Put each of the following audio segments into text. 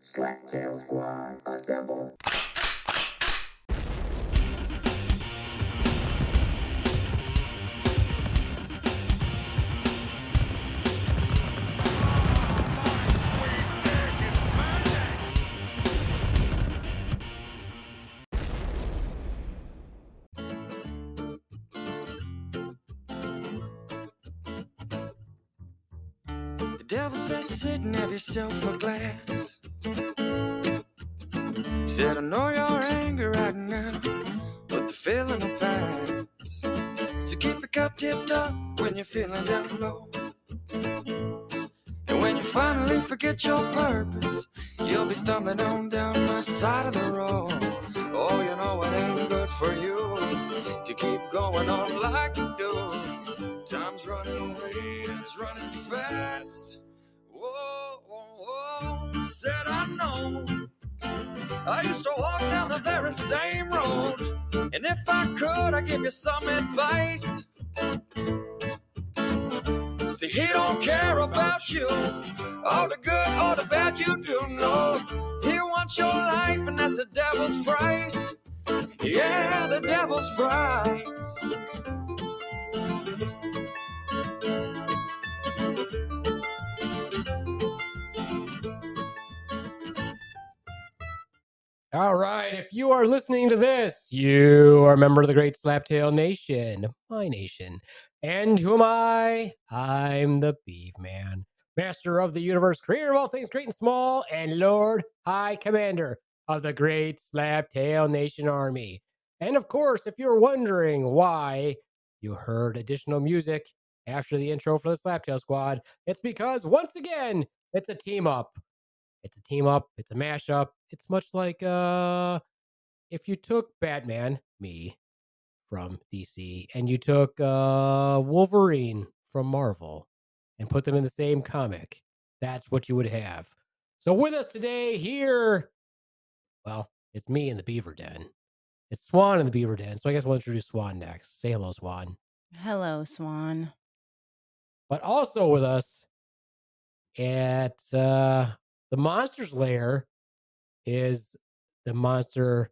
Slaptail Squad, assemble. You'll be are listening to this, you are a member of the Great Slaptail Nation, my nation. And who am I? I'm the Beef Man, master of the universe, creator of all things great and small, and Lord High Commander of the Great Slaptail Nation Army. And of course, if you're wondering why you heard additional music after the intro for the Slaptail Squad, it's because once again, it's a team up. It's a team up, it's a mashup. It's much like uh if you took Batman, me from DC, and you took uh Wolverine from Marvel and put them in the same comic. That's what you would have. So with us today here, well, it's me in the Beaver Den. It's Swan in the Beaver Den. So I guess we'll introduce Swan next. Say hello, Swan. Hello, Swan. But also with us at uh the monster's lair is the monster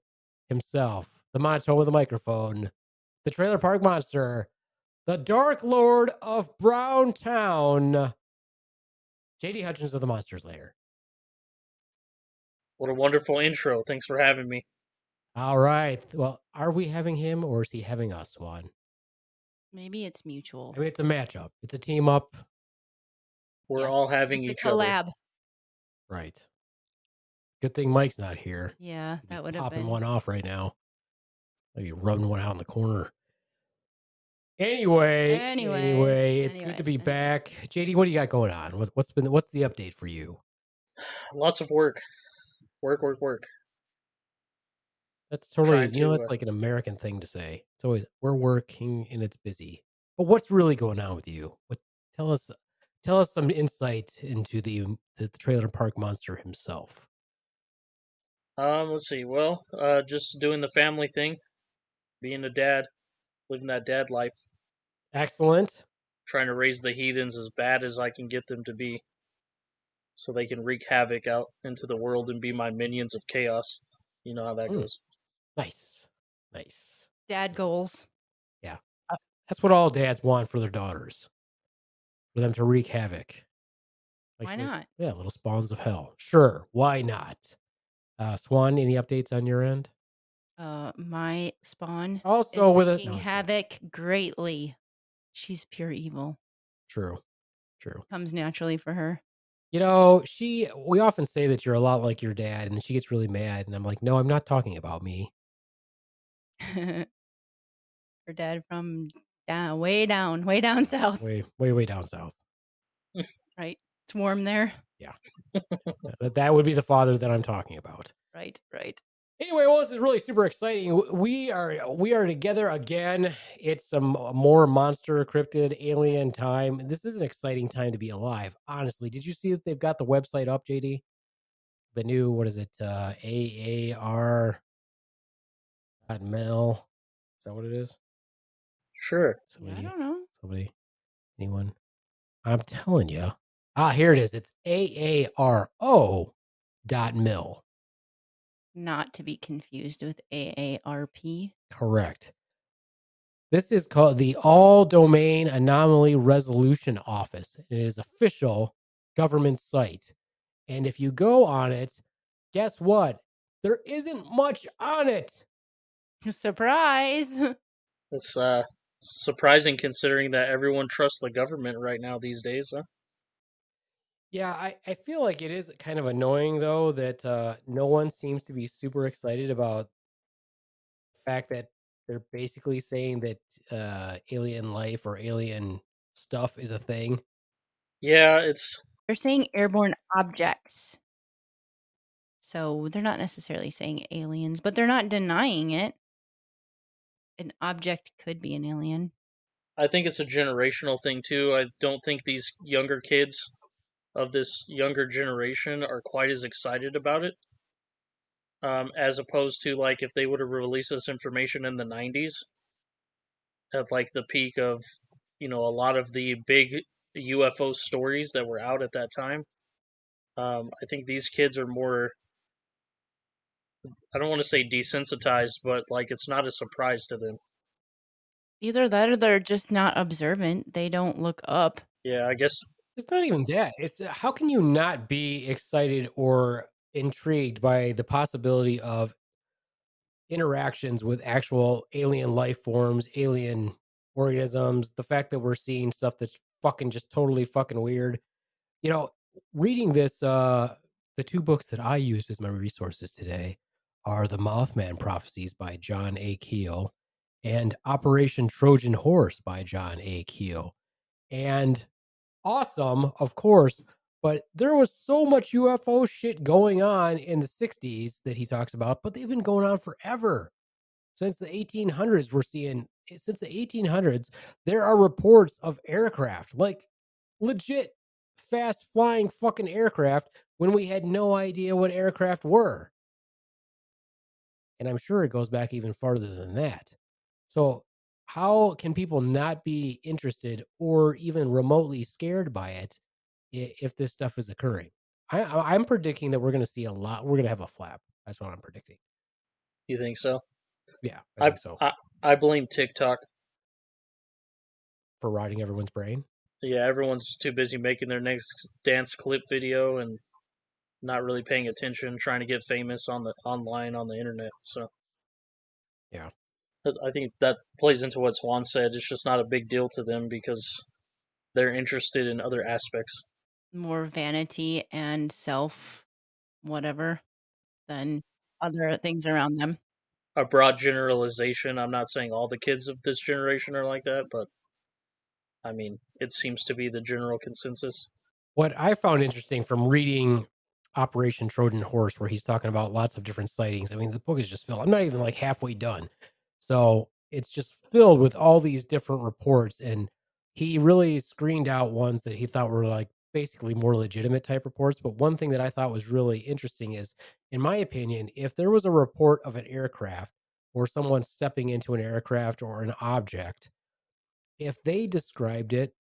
himself, the monotone with a microphone, the trailer park monster, the dark lord of Brown Town, JD Hutchins of the monster's lair. What a wonderful intro. Thanks for having me. All right. Well, are we having him or is he having us, Swan? Maybe it's mutual. I mean, it's a matchup. It's a team up. We're Yeah, all having It's each a other. collab. Right. Good thing Mike's not here. Yeah, He'd that would have popping been. one off right now. Maybe rubbing one out in the corner. Anyway, Anyways, anyway, it's good to be anyways. back. JD, what do you got going on? What, what's been what's the update for you? Lots of work. Work, work, work. That's totally Trying you know to, that's uh, like an American thing to say. It's always we're working and it's busy. But what's really going on with you? What tell us tell us some insight into the the, the trailer park monster himself. Um, let's see. Well, uh, just doing the family thing, being a dad, living that dad life, Excellent. trying to raise the heathens as bad as I can get them to be, so they can wreak havoc out into the world and be my minions of chaos. You know how that Mm. goes. Nice. Nice. Dad goals. Yeah, that's what all dads want for their daughters. For them to wreak havoc. Like Why little- not? Yeah, little spawns of hell. Sure, why not? Uh Swan, any updates on your end? Uh, my spawn Also with a wreaking no, havoc greatly. She's pure evil. True. True. Comes naturally for her. You know, she we often say that you're a lot like your dad, and she gets really mad, and I'm like, no, I'm not talking about me. her dad from down, way down, way down south. Way, way, way down south. Right. It's warm there. That that would be the father that I'm talking about. Right. Right. Anyway, well, this is really super exciting. We are we are together again. It's some more monster cryptid alien time. This is an exciting time to be alive. Honestly, did you see that they've got the website up, JD? The new what is it? Uh, AAR dot mil. Is that what it is? Sure. I don't know. somebody, anyone? I'm telling you. Ah, here it is. It's AARO dot mil. Not to be confused with AARP. Correct. This is called the All Domain Anomaly Resolution Office. It is official government site. And if you go on it, guess what? There isn't much on it. Surprise! It's uh surprising considering that everyone trusts the government right now these days. Huh? Yeah, I, I feel like it is kind of annoying though that uh, no one seems to be super excited about the fact that they're basically saying that uh, alien life or alien stuff is a thing. Yeah, it's They're saying airborne objects. So they're not necessarily saying aliens, but they're not denying it. An object could be an alien. I think it's a generational thing too. I don't think these younger kids of this younger generation are quite as excited about it. Um, as opposed to like if they would have released this information in the '90s, at like the peak of, you know, a lot of the big UFO stories that were out at that time. Um, I think these kids are more. I don't want to say desensitized, but like it's not a surprise to them. Either that or they're just not observant. They don't look up. Yeah, I guess It's not even that. It's uh, how can you not be excited or intrigued by the possibility of interactions with actual alien life forms, alien organisms, the fact that we're seeing stuff that's fucking just totally fucking weird. You know, reading this uh the two books that I used as my resources today are The Mothman Prophecies by John A. Keel and Operation Trojan Horse by John A. Keel. And awesome, of course, but there was so much UFO shit going on in the 60s that he talks about, but they've been going on forever. Since the 1800s, we're seeing, eh, since the 1800s, there are reports of aircraft, like legit fast flying fucking aircraft, when we had no idea what aircraft were. And I'm sure it goes back even farther than that. So, how can people not be interested or even remotely scared by it if this stuff is occurring? I, I'm predicting that we're going to see a lot. We're going to have a flap. That's what I'm predicting. you think so. Yeah, I, I think so. I, I blame TikTok. for rotting everyone's brain. Yeah, everyone's too busy making their next dance clip video and not really paying attention, trying to get famous on the online on the internet. So, Yeah. I- I think that plays into what Swan said. It's just not a big deal to them because they're interested in other aspects. More vanity and self whatever than other things around them. A broad generalization. I'm not saying all the kids of this generation are like that, but I mean, it seems to be the general consensus. What I found interesting from reading Operation Trojan Horse, where he's talking about lots of different sightings. I mean, the book is just filled. I'm not even like halfway done. So it's just filled with all these different reports. And he really screened out ones that he thought were like basically more legitimate type reports. But one thing that I thought was really interesting is, in my opinion, if there was a report of an aircraft or someone stepping into an aircraft or an object, if they described it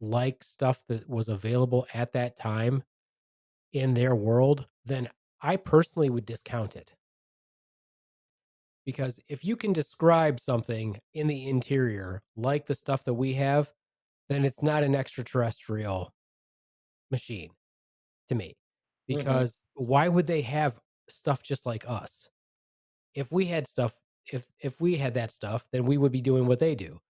like stuff that was available at that time in their world, then I personally would discount it. Because if you can describe something in the interior like the stuff that we have, then it's not an extraterrestrial machine to me. Mhm. Because why would they have stuff just like us? If we had stuff, if if we had that stuff, then we would be doing what they do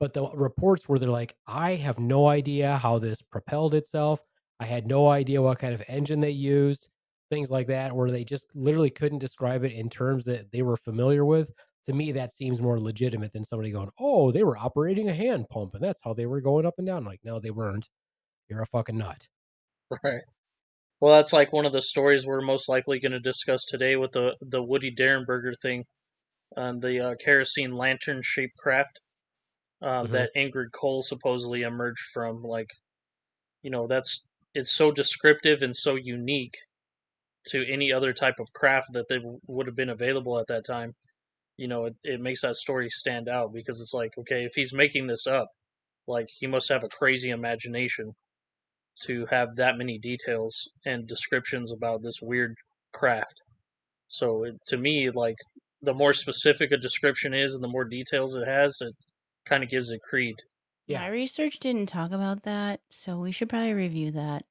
but the reports where they're like, I have no idea how this propelled itself. I had no idea what kind of engine they used, things like that, where they just literally couldn't describe it in terms that they were familiar with. To me, that seems more legitimate than somebody going, Oh, they were operating a hand pump and that's how they were going up and down. Like, no, they weren't. You're a fucking nut. Right. Well, that's like one of the stories we're most likely going to discuss today with the the Woody Derenberger thing, and the uh, kerosene lantern shaped craft um, Mhm. that Indrid Cold supposedly emerged from. Like, you know, that's it's so descriptive and so unique to any other type of craft that they w- would have been available at that time. You know, it, it makes that story stand out because it's like, okay, if he's making this up, like he must have a crazy imagination to have that many details and descriptions about this weird craft. So it, to me, like the more specific a description is and the more details it has, it kind of gives it creed. Yeah. My research didn't talk about that, so we should probably review that.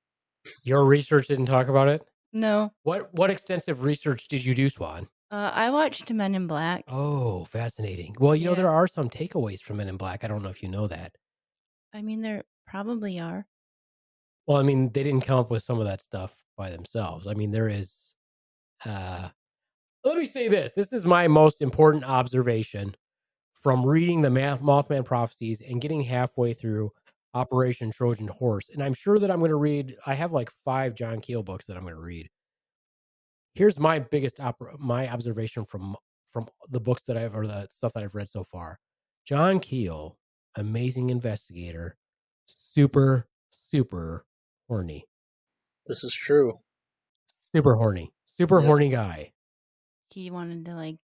Your research didn't talk about it. No. What what extensive research did you do, Swan? Uh, I watched Men in Black. Oh, fascinating. Well, you know Yeah. there are some takeaways from Men in Black. I don't know if you know that. I mean, there probably are. Well, I mean, they didn't come up with some of that stuff by themselves. I mean, there is uh let me say this. This is my most important observation from reading the Ma- Mothman prophecies and getting halfway through Operation Trojan Horse. And I'm sure that I'm going to read I have like 5 John Keel books that I'm going to read. Here's my biggest op- my observation from from the books that I've or the stuff that I've read so far. John Keel, amazing investigator, super super horny. This is true. Super horny. Super Yeah. horny guy. He wanted to like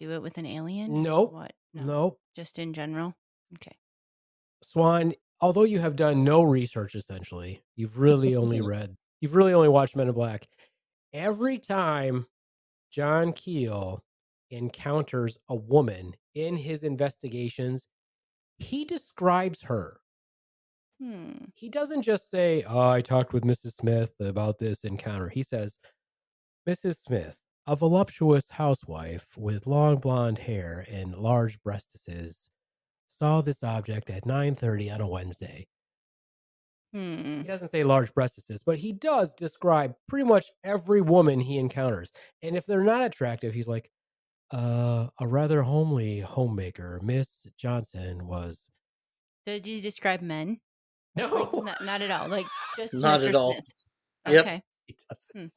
do it with an alien. or Nope. What? No. Just in general. Okay. Swan, although you have done no research essentially, you've really only read, you've really only watched Men in Black. Every time John Keel encounters a woman in his investigations, he describes her. Hmm. He doesn't just say, Oh, I talked with Mrs. Smith about this encounter. He says, Mrs. Smith, a voluptuous housewife with long blonde hair and large breastises, saw this object at 9:30 on a Wednesday. Hmm. He doesn't say large breastises, but he does describe pretty much every woman he encounters. And if they're not attractive, he's like, uh, a rather homely homemaker, Miss Johnson was Did you describe men? Like, no, not, not at all. Like just Not Mr. at all. Smith. Yep. Okay. he doesn't.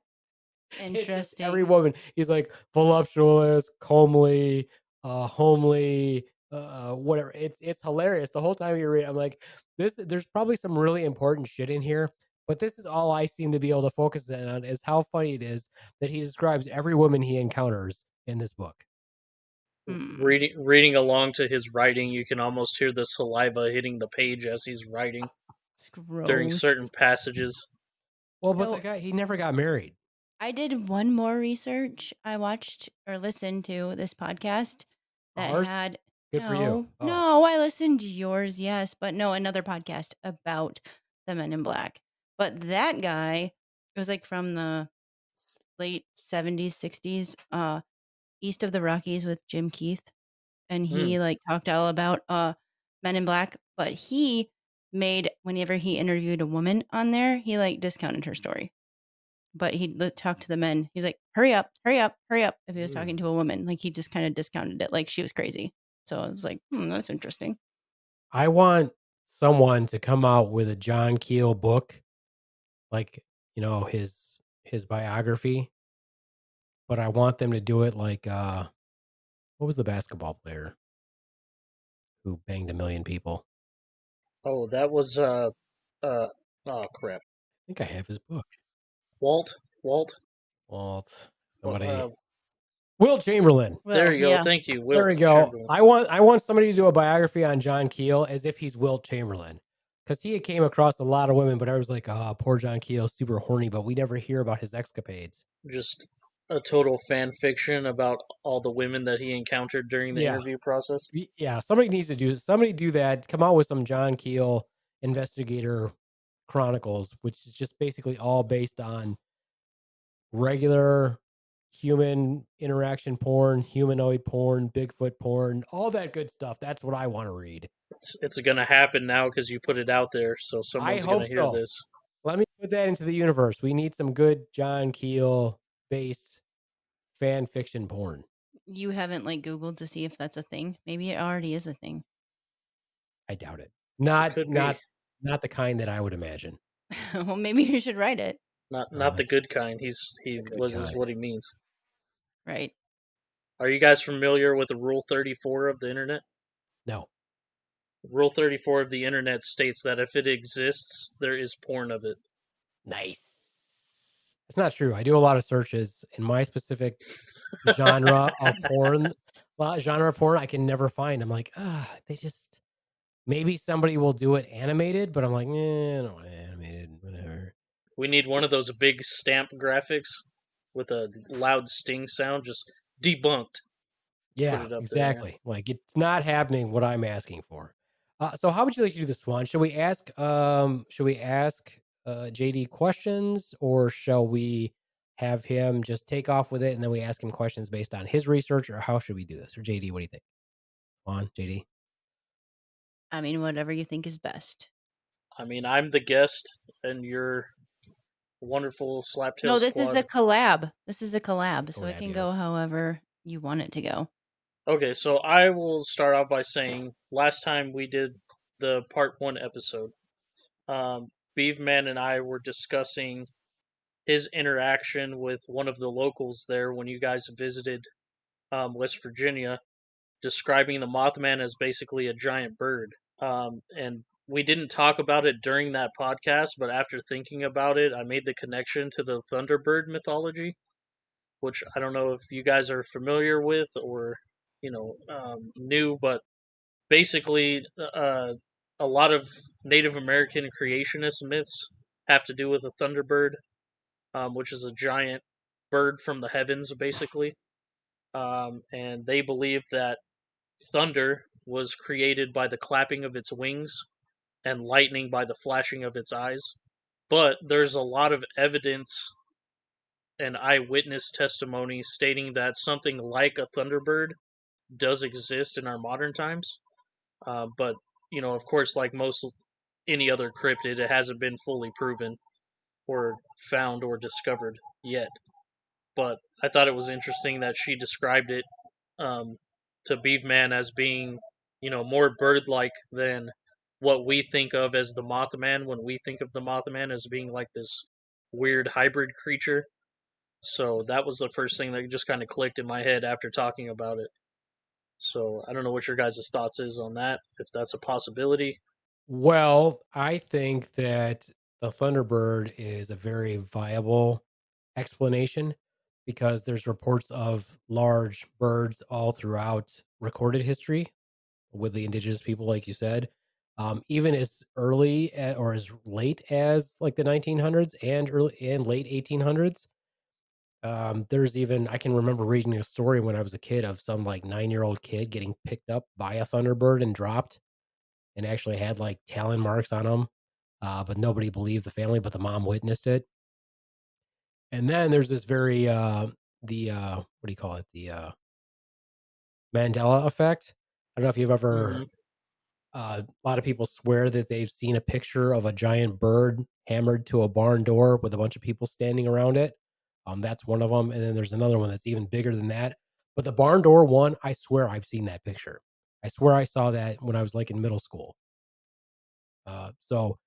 Hmm. Interesting. every woman, he's like voluptuous, comely, uh, homely, uh, whatever. It's it's hilarious. The whole time you read, I'm like, this. There's probably some really important shit in here, but this is all I seem to be able to focus in on is how funny it is that he describes every woman he encounters in this book. Hmm. Reading reading along to his writing, you can almost hear the saliva hitting the page as he's writing during certain passages. Well, but So- the guy he never got married. I did one more research. I watched or listened to this podcast that Ours? had Good no, for you. Oh. No, I listened to yours, yes, but no, another podcast about the Men in Black. But that guy, it was like from the late seventies, sixties, uh, east of the Rockies with Jim Keith, and he like talked all about uh Men in Black. But he made whenever he interviewed a woman on there, he like discounted her story. But he talked to the men. He was like, "Hurry up, hurry up, hurry up!" If he was Mm. talking to a woman, like he just kind of discounted it, like she was crazy. So I was like, hmm, that's interesting. I want someone to come out with a John Keel book, like you know his his biography, but I want them to do it like uh, what was the basketball player who banged a million people? Oh, that was uh uh oh crap. I think I have his book. Walt Walt Walt, somebody, uh, Wilt Chamberlain. there you go. yeah. Thank you. Wilt there we go. I want I want somebody to do a biography on John Keel as if he's Wilt Chamberlain. Because he came across a lot of women, but I was like, oh, poor John Keel, super horny, but we never hear about his escapades. Just a total fan fiction about all the women that he encountered during the Yeah. interview process. Yeah, somebody needs to do somebody do that. Come out with some John Keel investigator chronicles, which is just basically all based on regular human interaction porn, humanoid porn, Bigfoot porn, all that good stuff. That's what I want to read. It's it's gonna happen now because you put it out there, so someone's gonna hear so. this. Let me put that into the universe. We need some good John Keel based fan fiction porn. You haven't like Googled to see if that's a thing. Maybe it already is a thing. I doubt it. Not Could be. not not the kind that I would imagine. well, maybe you should write it. Not No, not the good kind. He's he the good was is what he means. Right. Are you guys familiar with the Rule Thirty Four of the internet? No. Rule Thirty Four of the internet states that if it exists, there is porn of it. Nice. It's not true. I do a lot of searches in my specific genre of porn. Genre of porn I can never find. I'm like, ah, they just maybe somebody will do it animated, but I'm like, eh, I don't want it animated. Whatever. We need one of those big stamp graphics with a loud sting sound. Just debunked. Yeah, it up there, yeah. exactly. Like it's not happening what I'm asking for. Uh, so how would you like to do this one? Should we ask um should we ask uh JD questions or shall we have him just take off with it and then we ask him questions based on his research or how should we do this? Or JD, what do you think? On JD. I mean, whatever you think is best. I mean, I'm the guest, and you're wonderful slaptail. no, this is a collab. This is a collab, so it can yeah. go however you want it to go. Okay, so I will start off by saying last time we did the part one episode, um, Beefman and I were discussing his interaction with one of the locals there when you guys visited um, West Virginia, describing the Mothman as basically a giant bird. Um, and we didn't talk about it during that podcast, but after thinking about it, I made the connection to the Thunderbird mythology, which I don't know if you guys are familiar with or you know um, new, but basically, uh, a lot of Native American creationist myths have to do with a thunderbird, um, which is a giant bird from the heavens, basically. Um, and they believe that thunder was created by the clapping of its wings and lightning by the flashing of its eyes. But there's a lot of evidence and eyewitness testimony stating that something like a thunderbird does exist in our modern times. Uh, but, you know, of course, like most any other cryptid, it hasn't been fully proven or found or discovered yet. But I thought it was interesting that she described it um, to Beefman as being, you know, more bird-like than what we think of as the Mothman when we think of the Mothman as being like this weird hybrid creature. So that was the first thing that just kind of clicked in my head after talking about it. So I don't know what your guys' thoughts is on that, if that's a possibility. Well, I think that the Thunderbird is a very viable explanation because there's reports of large birds all throughout recorded history with the indigenous people, like you said. Um, even as early or as late as like the 1900s and early and late 1800s. Um, there's even I can remember reading a story when I was a kid of some like nine year old kid getting picked up by a thunderbird and dropped, and actually had like talon marks on him. Uh, but nobody believed the family, but the mom witnessed it. And then there's this very uh, the uh, what do you call it? The uh, Mandela effect. I don't know if you've ever. Uh, a lot of people swear that they've seen a picture of a giant bird hammered to a barn door with a bunch of people standing around it. Um, that's one of them, and then there's another one that's even bigger than that. But the barn door one, I swear I've seen that picture. I swear I saw that when I was like in middle school. Uh, so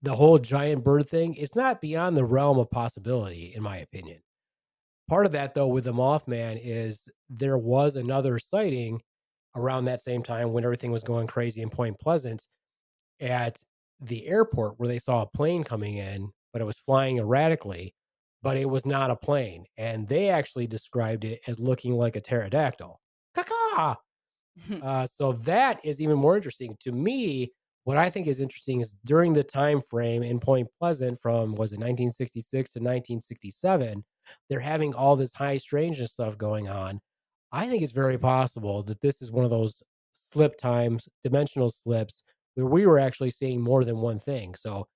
the whole giant bird thing is not beyond the realm of possibility, in my opinion. Part of that, though, with the Mothman is there was another sighting around that same time when everything was going crazy in Point Pleasant at the airport where they saw a plane coming in, but it was flying erratically, but it was not a plane. And they actually described it as looking like a pterodactyl. Caca! Uh, so that is even more interesting to me. What I think is interesting is during the time frame in Point Pleasant from was it 1966 to 1967, they're having all this high strangeness stuff going on. I think it's very possible that this is one of those slip times, dimensional slips, where we were actually seeing more than one thing. So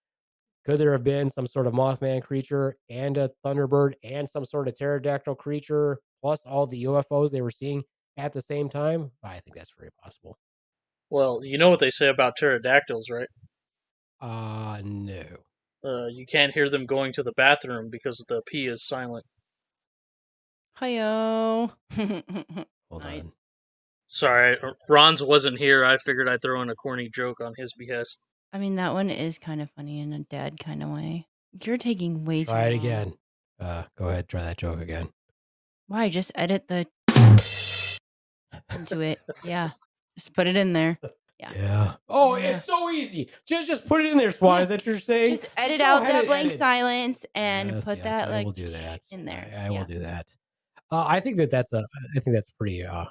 could there have been some sort of Mothman creature and a Thunderbird and some sort of pterodactyl creature plus all the UFOs they were seeing at the same time? I think that's very possible. Well, you know what they say about pterodactyls, right? Uh no. Uh, you can't hear them going to the bathroom because the P is silent. Hiyo. Hold Nice. on. Sorry, Ron's wasn't here. I figured I'd throw in a corny joke on his behest. I mean, that one is kind of funny in a dad kind of way. You're taking way too Try it long. again. Uh go ahead, try that joke again. Why? Just edit the into it. Yeah. Just put it in there. Yeah. Yeah. Oh, Yeah. it's so easy. Just just put it in there, Swan. Yeah. Is that what you're saying? Just edit Go out that blank edit. silence and Yes, put yes, that I like will do that in there. I, I Yeah. will do that. Uh, I think that that's a. I think that's pretty. Uh,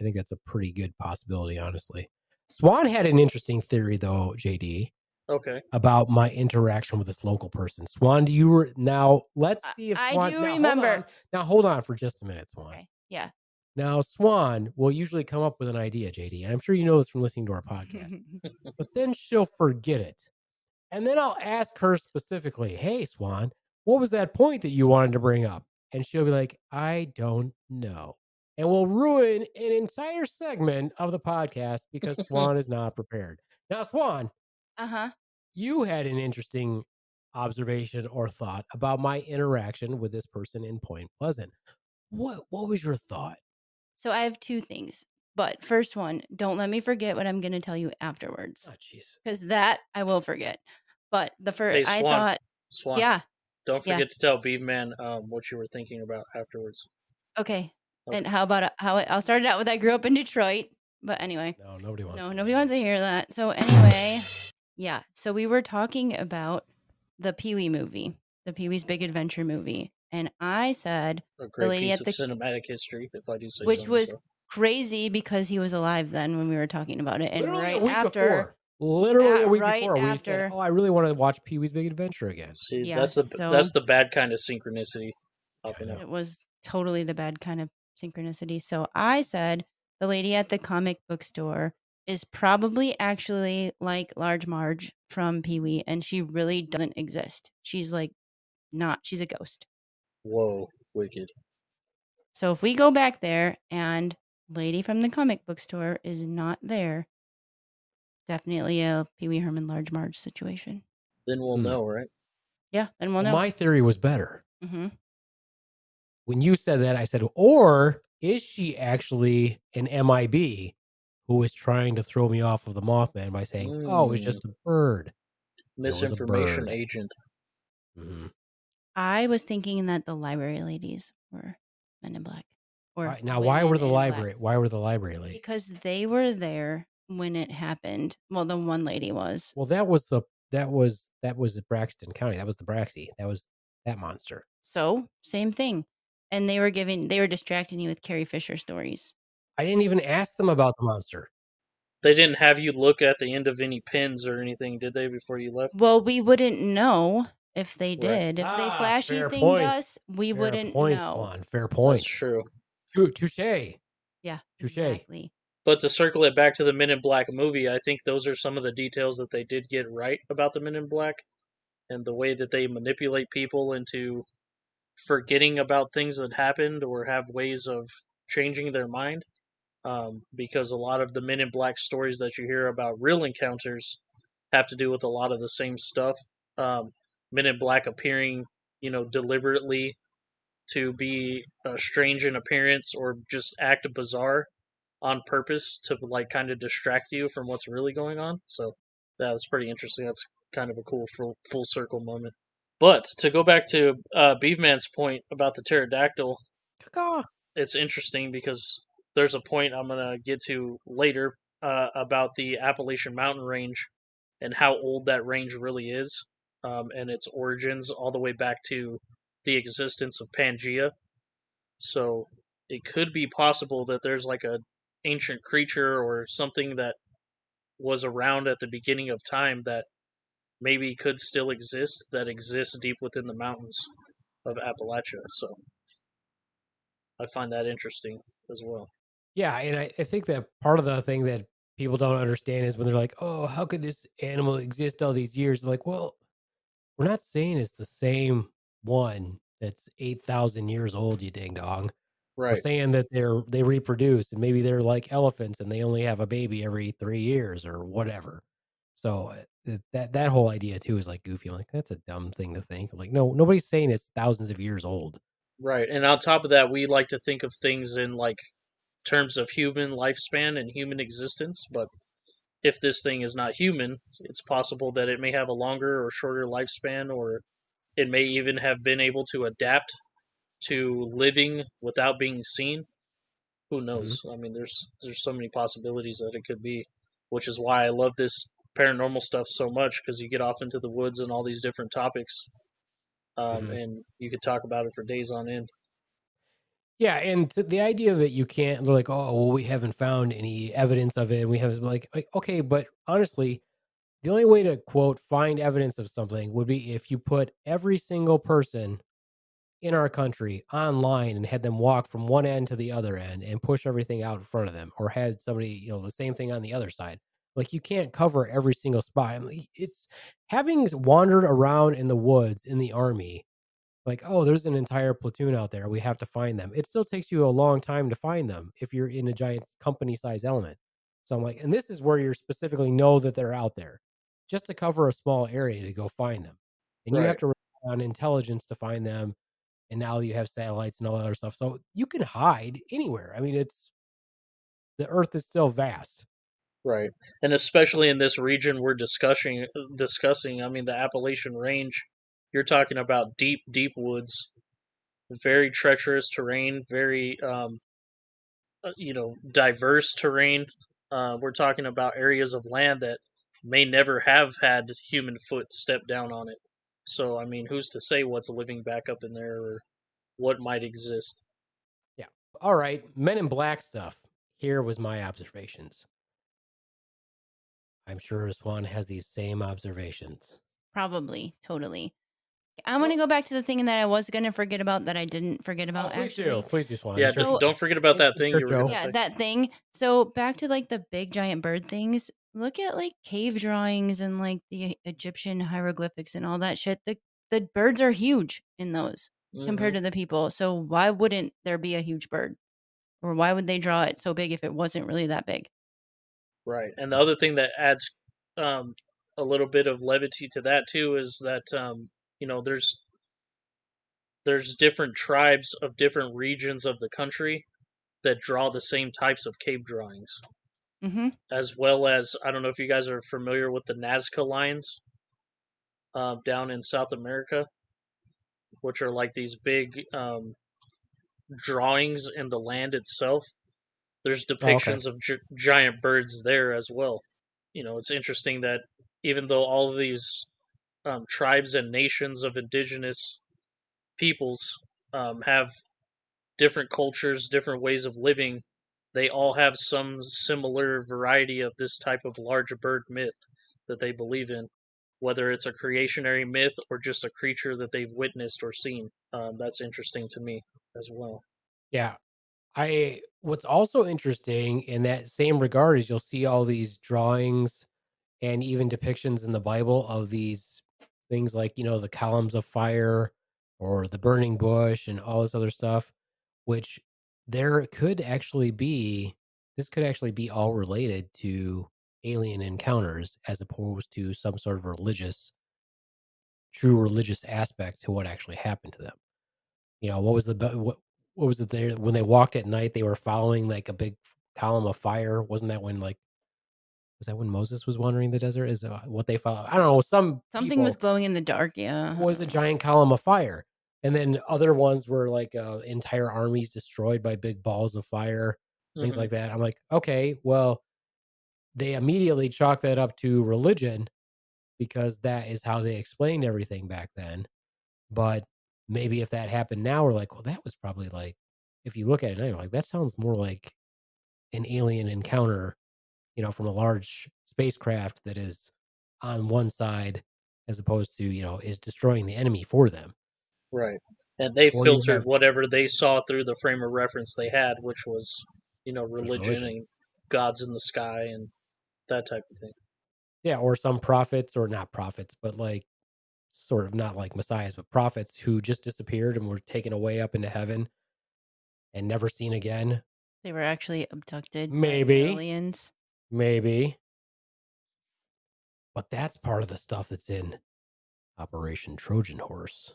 I think that's a pretty good possibility, honestly. Swan had an interesting theory, though, JD, Okay. about my interaction with this local person. Swan, do you re- now? Let's see if I Swan, do now, remember. on. Now hold on for just a minute, Swan. Okay. Yeah. Now Swan will usually come up with an idea, JD, and I'm sure you know this from listening to our podcast. but then she'll forget it, and then I'll ask her specifically, "Hey, Swan, what was that point that you wanted to bring up?" And she'll be like, "I don't know." And we'll ruin an entire segment of the podcast because Swan is not prepared. Now, Swan, uh huh. you had an interesting observation or thought about my interaction with this person in Point Pleasant. What what was your thought? So I have two things. But first one, don't let me forget what I'm going to tell you afterwards Oh, jeez. because that I will forget. But the first, Hey, I thought, Swan. yeah, Don't yeah. forget to tell Beef Man um, what you were thinking about afterwards. okay. And how about uh, how I'll start it out with I grew up in Detroit. But anyway, No, nobody wants. no, to nobody wants to hear that. So anyway, yeah. So we were talking about the Pee Wee movie, the Pee Wee's Big Adventure movie, and I said A great lady piece at of the- cinematic history, if I do say Which so was myself. crazy because he was alive then when we were talking about it, and Literally right after. before. Literally a week right before, we said, after- "Oh, I really want to watch Pee Wee's Big Adventure again." See, Yeah, that's the so- that's the bad kind of synchronicity. Yeah, Up I and know. up. It was totally the bad kind of synchronicity. So I said the lady at the comic book store is probably actually like Large Marge from Pee Wee, and she really doesn't exist. She's like not, she's a ghost. Whoa, wicked. So if we go back there and lady from the comic book store is not there, definitely a Pee Wee Herman Large Marge situation. Then we'll Hmm. know, right? Yeah, and we'll know. My theory was better. hmm When you said that, I said, "Or is she actually an MIB who was trying to throw me off of the Mothman by saying, "Oh, it's Mm. just a bird"?" was a Misinformation bird. agent. Mhm. I was thinking that the library ladies were Men in Black. Or Why- now, why were the in black. library? Why were the library ladies? Because they were there when it happened. Well, the one lady was. Well, that was the that was that was the Braxton County. That was the Braxy. That was that monster. So same thing. And they were giving, they were distracting you with Carrie Fisher stories. I didn't even ask them about the monster. They didn't have you look at the end of any pins or anything, did they, before you left? Well, we wouldn't know if they Right. did. If Ah, they flashy fair thinged point. us, we Fair wouldn't fair point, know. Swan. Fair point. That's true. Touche. Yeah, Touche. exactly. But to circle it back to the Men in Black movie, I think those are some of the details that they did get right about the Men in Black and the way that they manipulate people into forgetting about things that happened or have ways of changing their mind. Um, because a lot of the Men in Black stories that you hear about real encounters have to do with a lot of the same stuff. Um, Men in Black appearing, you know, deliberately to be uh, strange in appearance or just act bizarre on purpose to like kind of distract you from what's really going on. So that was pretty interesting. That's kind of a cool full, full circle moment. But to go back to uh, Beefman's point about the pterodactyl, it's interesting because there's a point I'm gonna get to later uh, about the Appalachian Mountain Range and how old that range really is, um, and its origins all the way back to the existence of Pangea. So it could be possible that there's like a ancient creature or something that was around at the beginning of time that maybe could still exist that exists deep within the mountains of Appalachia. So I find that interesting as well. Yeah, and I, I think that part of the thing that people don't understand is when they're like, "Oh, how could this animal exist all these years?" like, well, we're not saying it's the same one that's eight thousand years old. You ding dong. Right. saying that they're they reproduce and maybe they're like elephants and they only have a baby every three years or whatever. So uh, that that whole idea too is like goofy. I'm like, that's a dumb thing to think. like, no, nobody's saying it's thousands of years old. Right. And on top of that, we like to think of things in like terms of human lifespan and human existence, but if this thing is not human, it's possible that it may have a longer or shorter lifespan or it may even have been able to adapt to living without being seen. Who knows? I mean, there's there's so many possibilities that it could be, which is why I love this paranormal stuff so much because you get off into the woods and all these different topics, um, Mhm. and you could talk about it for days on end. Yeah, and the idea that you can't, they're like, oh, well, we haven't found any evidence of it. And we have like, like, okay, but honestly, the only way to quote find evidence of something would be if you put every single person in our country online and had them walk from one end to the other end and push everything out in front of them or had somebody you know the same thing on the other side. Like you can't cover every single spot I mean, it's having wandered around in the woods in the army like oh there's an entire platoon out there we have to find them it still takes you a long time to find them if you're in a giant company size element. So i'm like and this is where you specifically know that they're out there just to cover a small area to go find them and you have to rely on intelligence to find them and now you have satellites and all that other stuff so you can hide anywhere i mean it's the earth is still vast Right, and especially in this region we're discussing. Discussing, I mean, the Appalachian Range. You're talking about deep, deep woods, very treacherous terrain, very, um, uh, you know, diverse terrain. Uh, we're talking about areas of land that may never have had human foot step down on it. So, I mean, who's to say what's living back up in there or what might exist? Yeah. All right men in black stuff here was my observations i'm sure swan has these same observations Probably, totally. I want to go back to the thing that I was going to forget about that I didn't forget oh, about oh, please actually. do please do swan Yeah, Sure. don't, So- don't forget about that thing Sure, you were Joe. going to Yeah, say. that thing. So back to like the big giant bird things. Look at like cave drawings and like the Egyptian hieroglyphics and all that shit. The the birds are huge in those compared Mhm. to the people. So why wouldn't there be a huge bird? Or why would they draw it so big if it wasn't really that big? Right, and the other thing that adds um, a little bit of levity to that too is that um, you know there's there's different tribes of different regions of the country that draw the same types of cave drawings, Mm-hmm. as well as I don't know if you guys are familiar with the Nazca lines uh, down in South America, which are like these big um, drawings in the land itself. There's Oh, okay. depictions of gi- giant birds there as well. You know, it's interesting that even though all of these um, tribes and nations of indigenous peoples um, have different cultures, different ways of living, they all have some similar variety of this type of large bird myth that they believe in, whether it's a creationary myth or just a creature that they've witnessed or seen. Um, that's interesting to me as well. Yeah. I what's also interesting in that same regard is you'll see all these drawings and even depictions in the Bible of these things like, you know, the columns of fire or the burning bush and all this other stuff, which there could actually be this could actually be all related to alien encounters as opposed to some sort of religious true religious aspect to what actually happened to them. You know, what was the what what was it there when they walked at night they were following like a big column of fire wasn't that when like was that when moses was wandering the desert is uh, what they follow i don't know some Something was glowing in the dark. Yeah. was a giant column of fire and then other ones were like uh, entire armies destroyed by big balls of fire things Mhm. like that. I'm like okay well they immediately chalk that up to religion because that is how they explained everything back then. But maybe if that happened now we're like well that was probably like if you look at it now you're like that sounds more like an alien encounter you know from a large spacecraft that is on one side as opposed to you know is destroying the enemy for them Right. And they Or filtered have- whatever they saw through the frame of reference they had, which was, you know, religion, religion. and gods in the sky and that type of thing. yeah or some prophets or not prophets but like sort of not like messiahs but prophets who just disappeared and were taken away up into heaven and never seen again They were actually abducted. by Maybe. aliens. maybe but that's part of the stuff that's in operation trojan horse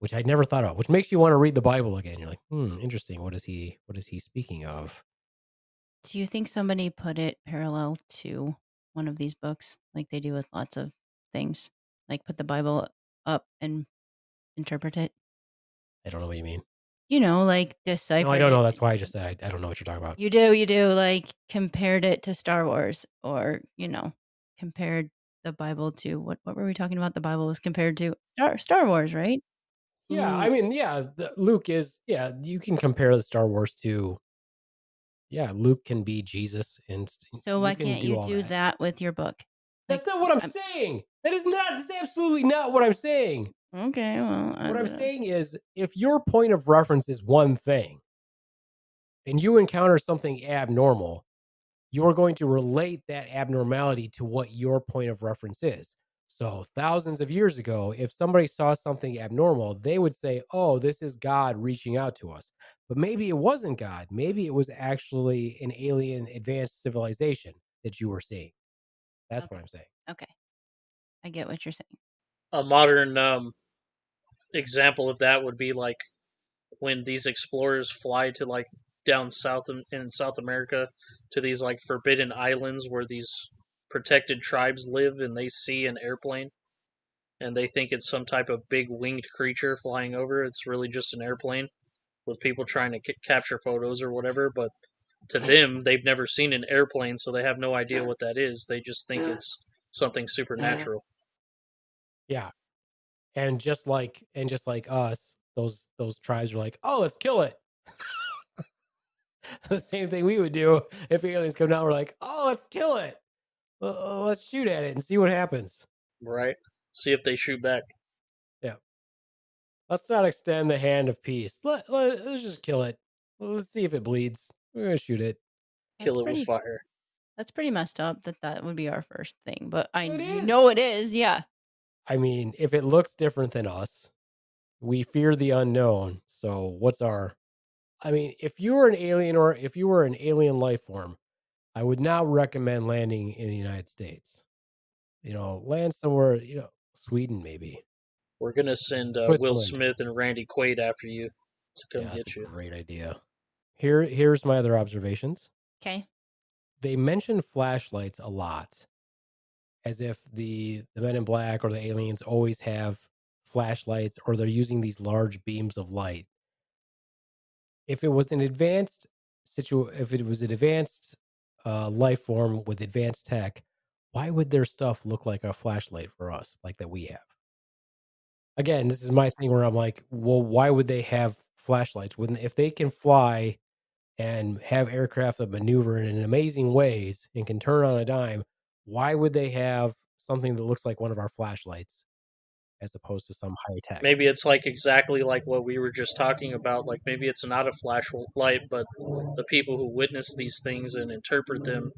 which i'd never thought of which makes you want to read the bible again you're like hmm interesting what is he what is he speaking of Do you think somebody put it parallel to one of these books, like they do with lots of things, like put the Bible up and interpret it? i don't know what you mean You know, like decipher. no i don't know that's why i just said I, I don't know what you're talking about You do, you do. Like compared it to Star Wars, or you know, compared the Bible to what? What were we talking about? The Bible was compared to Star Star Wars, right? Yeah, Mm. I mean, yeah, the, Luke is. Yeah, you can compare the Star Wars to. Yeah, Luke can be Jesus, and So why can can't you do that. with your book? That's Like, not what I'm, I'm- saying. That is not. That's absolutely not what I'm saying. Okay, well, I What I'm know. saying is, if your point of reference is one thing, and you encounter something abnormal, you're going to relate that abnormality to what your point of reference is. So, thousands of years ago, if somebody saw something abnormal, they would say, Oh, this is God reaching out to us. But maybe it wasn't God. Maybe it was actually an alien advanced civilization that you were seeing. That's what I'm saying. Okay, I get what you're saying. A modern um, example of that would be like when these explorers fly to like down south in, in South America to these like forbidden islands where these protected tribes live, and they see an airplane, and they think it's some type of big winged creature flying over. It's really just an airplane with people trying to ca- capture photos or whatever, but to them, they've never seen an airplane, so they have no idea what that is. They just think it's something supernatural. Yeah. And just like and just like us, those those tribes are like, oh, let's kill it. the same thing we would do if aliens come down. We're like, oh, let's kill it. Uh, let's shoot at it and see what happens. Right? See if they shoot back. Yeah. Let's not extend the hand of peace. Let, let us just kill it. Let's see if it bleeds. We're gonna shoot it. Kill That's it pretty, with fire. That's pretty messed up. That that would be our first thing, but I It you know it is. Yeah. I mean, if it looks different than us, we fear the unknown. So what's our I mean, if you were an alien or if you were an alien life form, I would not recommend landing in the United States. You know, land somewhere, you know, Sweden maybe. We're gonna send uh, Will Smith and Randy Quaid after you to come yeah, get that's a you. great idea. Here here's my other observations. Okay. They mention flashlights a lot. As if the the men in black or the aliens always have flashlights or they're using these large beams of light. if it was an advanced situ if it was an advanced uh, life form with advanced tech, why would their stuff look like a flashlight for us, like that we have? Again, this is my thing where I'm like, well, why would they have flashlights? When if they can fly and have aircraft that maneuver in amazing ways and can turn on a dime, why would they have something that looks like one of our flashlights as opposed to some high tech? Maybe it's like exactly like what we were just talking about. Like maybe it's not a flashlight, but the people who witness these things and interpret them,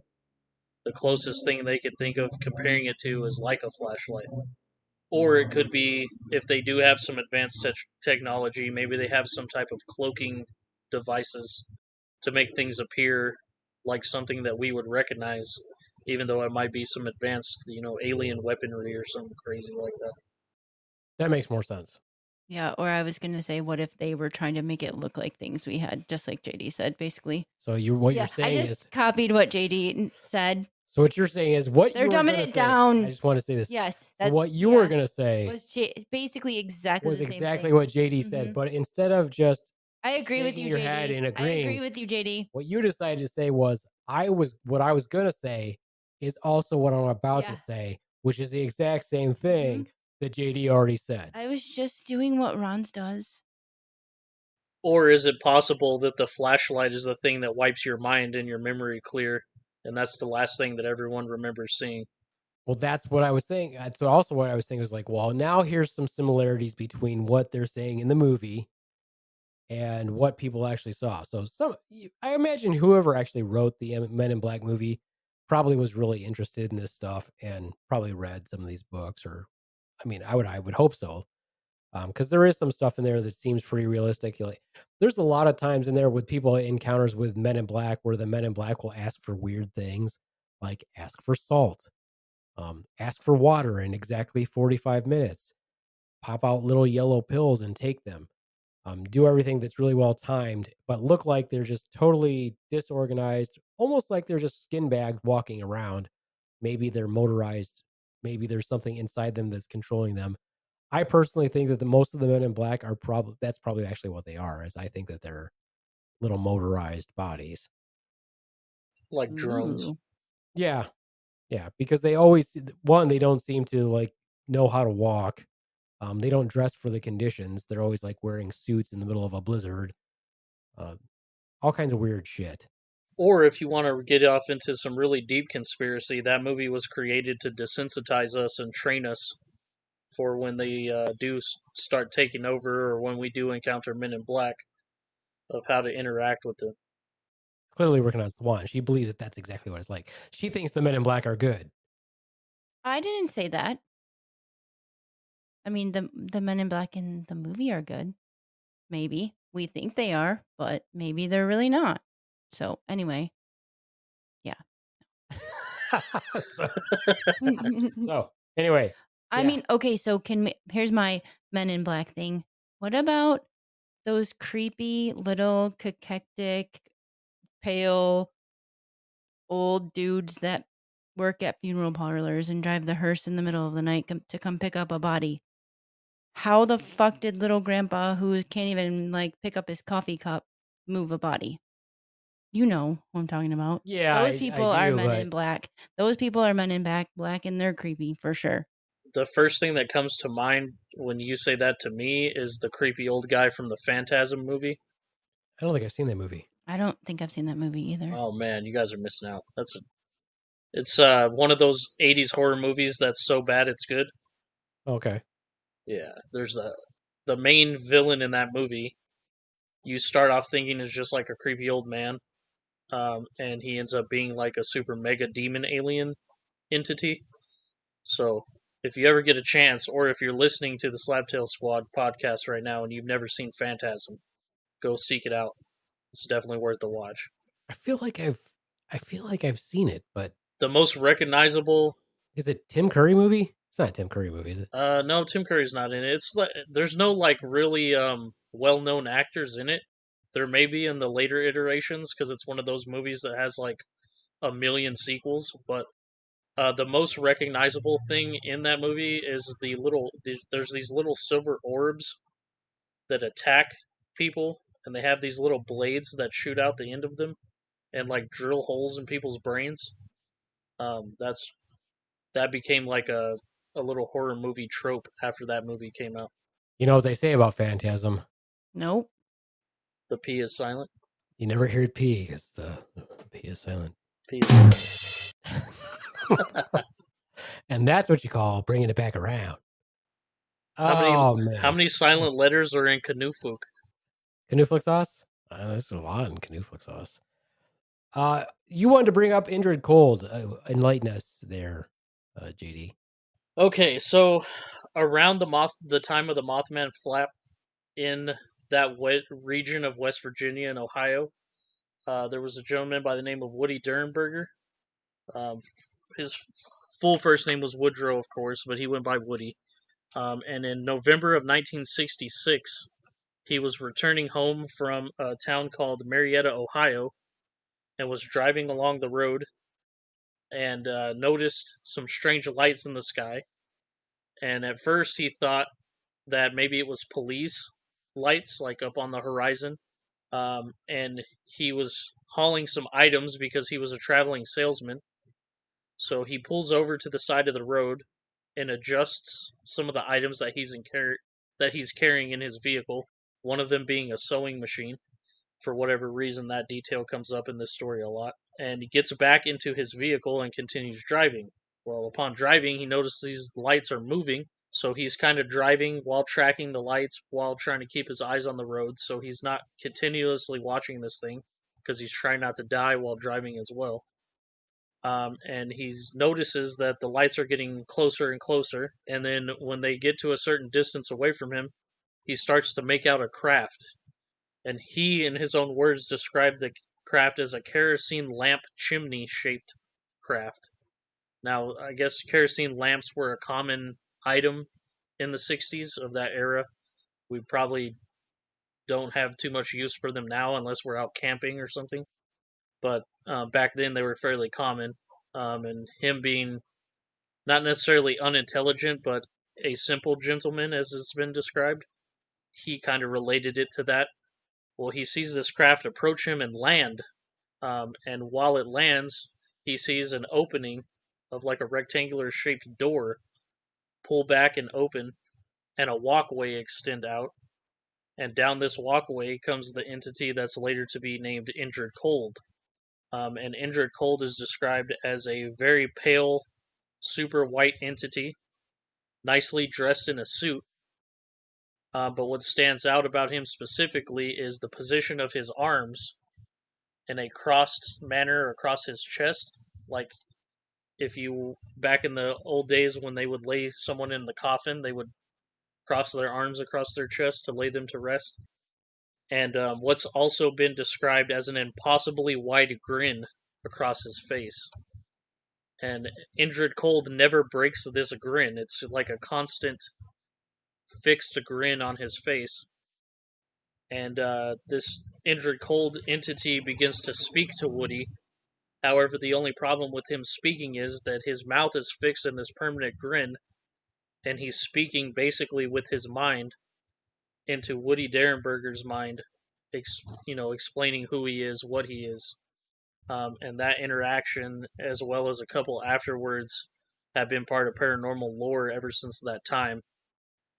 the closest thing they could think of comparing it to is like a flashlight. Or it could be if they do have some advanced te- technology, maybe they have some type of cloaking devices to make things appear like something that we would recognize, even though it might be some advanced, you know, alien weaponry or something crazy like that. That makes more sense. Yeah. Or I was gonna say, what if they were trying to make it look like things we had, just like JD said, basically. So you what yeah. you're saying I just is copied what JD said. So what you're saying is what They're dumbing it say- down. I just want to say this. Yes. So what you were gonna say was J- basically exactly was exactly thing. what JD said, Mhm. but instead of just I agree with you, your JD. head and I agree with you, JD. what you decided to say was I was what I was gonna say is also what I'm about Yeah. to say, which is the exact same thing that JD already said. I was just doing what Ron's does. Or is it possible that the flashlight is the thing that wipes your mind and your memory clear, and that's the last thing that everyone remembers seeing? Well, that's what I was saying. Uh, that's also what I was thinking was like, well, now here's some similarities between what they're saying in the movie and what people actually saw. So, some I imagine whoever actually wrote the Men in Black movie probably was really interested in this stuff and probably read some of these books. Or, I mean, I would I would hope so, because there is some stuff in there that seems pretty realistic. Like, there's a lot of times in there with people encounters with Men in Black where the Men in Black will ask for weird things, like ask for salt um, ask for water in exactly 45 minutes pop out little yellow pills and take them um, do everything that's really well timed but look like they're just totally disorganized almost like they're just skin bagged walking around maybe they're motorized maybe there's something inside them that's controlling them i personally think that the most of the men in black are probably that's probably actually what they are is i think that they're little motorized bodies Like drones. Ooh. Yeah. Yeah, because they always one they don't seem to like know how to walk. Um they don't dress for the conditions. They're always like wearing suits in the middle of a blizzard. Uh all kinds of weird shit. Or if you want to get off into some really deep conspiracy, that movie was created to desensitize us and train us for when they uh, do start taking over or when we do encounter Men in Black of how to interact with them. Clearly working on Swan. She believes that that's exactly what it's like. She thinks the Men in Black are good. I didn't say that. I mean, the the Men in Black in the movie are good. Maybe we think they are, but maybe they're really not. So anyway, so, so, anyway, I Yeah. mean, okay, so can we, here's my Men in Black thing. What about those creepy little cachectic, pale, old dudes that work at funeral parlors and drive the hearse in the middle of the night com- to come pick up a body? How the fuck did little grandpa, who can't even like pick up his coffee cup, move a body? You know who I'm talking about. yeah, Those people I are do, men but- in black. Those people are men in black, black, and they're creepy for sure. The first thing that comes to mind when you say that to me is the creepy old guy from the Phantasm movie. I don't think I've seen that movie. I don't think I've seen that movie either. Oh man, you guys are missing out. That's a, it's uh one of those '80s horror movies that's so bad it's good. Okay. Yeah, there's a the main villain in that movie. You start off thinking is just like a creepy old man, um, and he ends up being like a super mega demon alien entity. So, if you ever get a chance, or if you're listening to the Slaptail Squad podcast right now and you've never seen Phantasm, go seek it out. It's definitely worth the watch. I feel like I've I feel like I've seen it, but The most recognizable is it Tim Curry movie? It's not a Tim Curry movie, is it? Uh, no, Tim Curry's not in it. It's like there's no like really um well-known actors in it. There may be in the later iterations because it's one of those movies that has like a million sequels. But uh, the most recognizable thing in that movie is the little. The, there's these little silver orbs that attack people, and they have these little blades that shoot out the end of them and like drill holes in people's brains. Um, that's that became like a a little horror movie trope after that movie came out. You know what they say about Phantasm? Nope. The P is silent. You never heard P because the, the P is silent. P is silent. and that's what you call bringing it back around. How many- oh man! How many silent letters are in Canoefuk? canoe sauce? Uh, there's a lot in canoe sauce. Uh, you wanted to bring up Indrid Cold. Uh, enlighten us there, uh, JD. Okay, so around the moth, the time of the Mothman flap in that wet region of West Virginia and Ohio, uh, there was a gentleman by the name of Woody Derenberger. Um, his full first name was Woodrow, of course, but he went by Woody. Um, and in November of 1966, he was returning home from a town called Marietta, Ohio, and was driving along the road and uh, noticed some strange lights in the sky. And at first, he thought that maybe it was police lights, like up on the horizon. Um, and he was hauling some items because he was a traveling salesman. So he pulls over to the side of the road and adjusts some of the items that he's in car- that he's carrying in his vehicle. One of them being a sewing machine. For whatever reason, that detail comes up in this story a lot. And he gets back into his vehicle and continues driving. Well, upon driving, he notices these lights are moving. So he's kind of driving while tracking the lights while trying to keep his eyes on the road. So he's not continuously watching this thing because he's trying not to die while driving as well. Um, and he notices that the lights are getting closer and closer. And then when they get to a certain distance away from him, he starts to make out a craft. And he, in his own words, described the craft as a kerosene lamp chimney shaped craft. Now, I guess kerosene lamps were a common item in the 60s of that era. We probably don't have too much use for them now unless we're out camping or something. But uh, back then they were fairly common. Um, and him being not necessarily unintelligent, but a simple gentleman, as it's been described, he kind of related it to that. Well, he sees this craft approach him and land. Um, and while it lands, he sees an opening of like a rectangular shaped door pull back and open, and a walkway extend out. And down this walkway comes the entity that's later to be named Indrid Cold. Um, and Indrid Cold is described as a very pale, super white entity, nicely dressed in a suit. Uh, but what stands out about him specifically is the position of his arms in a crossed manner across his chest. Like if you, back in the old days when they would lay someone in the coffin, they would cross their arms across their chest to lay them to rest. And um, what's also been described as an impossibly wide grin across his face. And Indrid Cold never breaks this grin. It's like a constant fixed grin on his face. And uh, this Indrid Cold entity begins to speak to Woody. However, the only problem with him speaking is that his mouth is fixed in this permanent grin, and he's speaking basically with his mind into Woody Derenberger's mind, ex- you know, explaining who he is, what he is. Um, and that interaction, as well as a couple afterwards, have been part of paranormal lore ever since that time.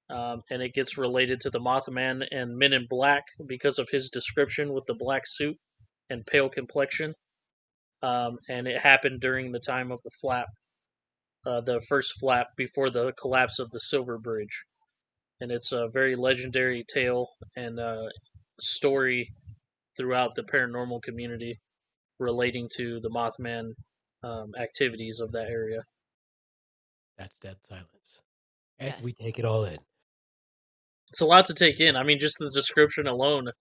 Um, and it gets related to the Mothman and Men in Black because of his description with the black suit and pale complexion. Um, and it happened during the time of the flap, uh, the first flap before the collapse of the Silver Bridge. And it's a very legendary tale and uh, story throughout the paranormal community relating to the Mothman um, activities of that area. That's dead silence. As we take it all in. It's a lot to take in. I mean, just the description alone,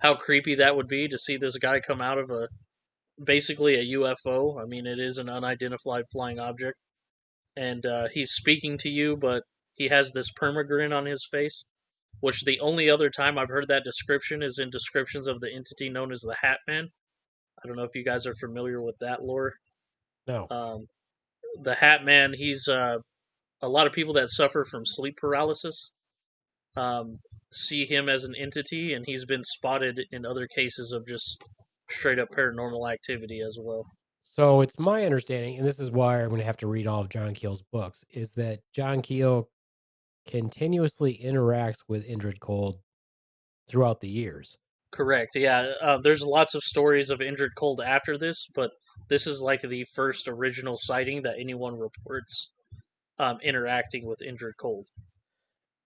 how creepy that would be to see this guy come out of a basically a UFO. I mean, it is an unidentified flying object, and uh, he's speaking to you, but he has this permagrin on his face. Which the only other time I've heard that description is in descriptions of the entity known as the Hat Man. I don't know if you guys are familiar with that lore. No. Um, the Hat Man, he's uh, a lot of people that suffer from sleep paralysis um, see him as an entity, and he's been spotted in other cases of just straight up paranormal activity as well. So it's my understanding, and this is why I'm going to have to read all of John Keel's books, is that John Keel continuously interacts with Indrid Cold throughout the years. Correct. Yeah, uh, there's lots of stories of Indrid Cold after this, but this is like the first original sighting that anyone reports um, interacting with Indrid Cold.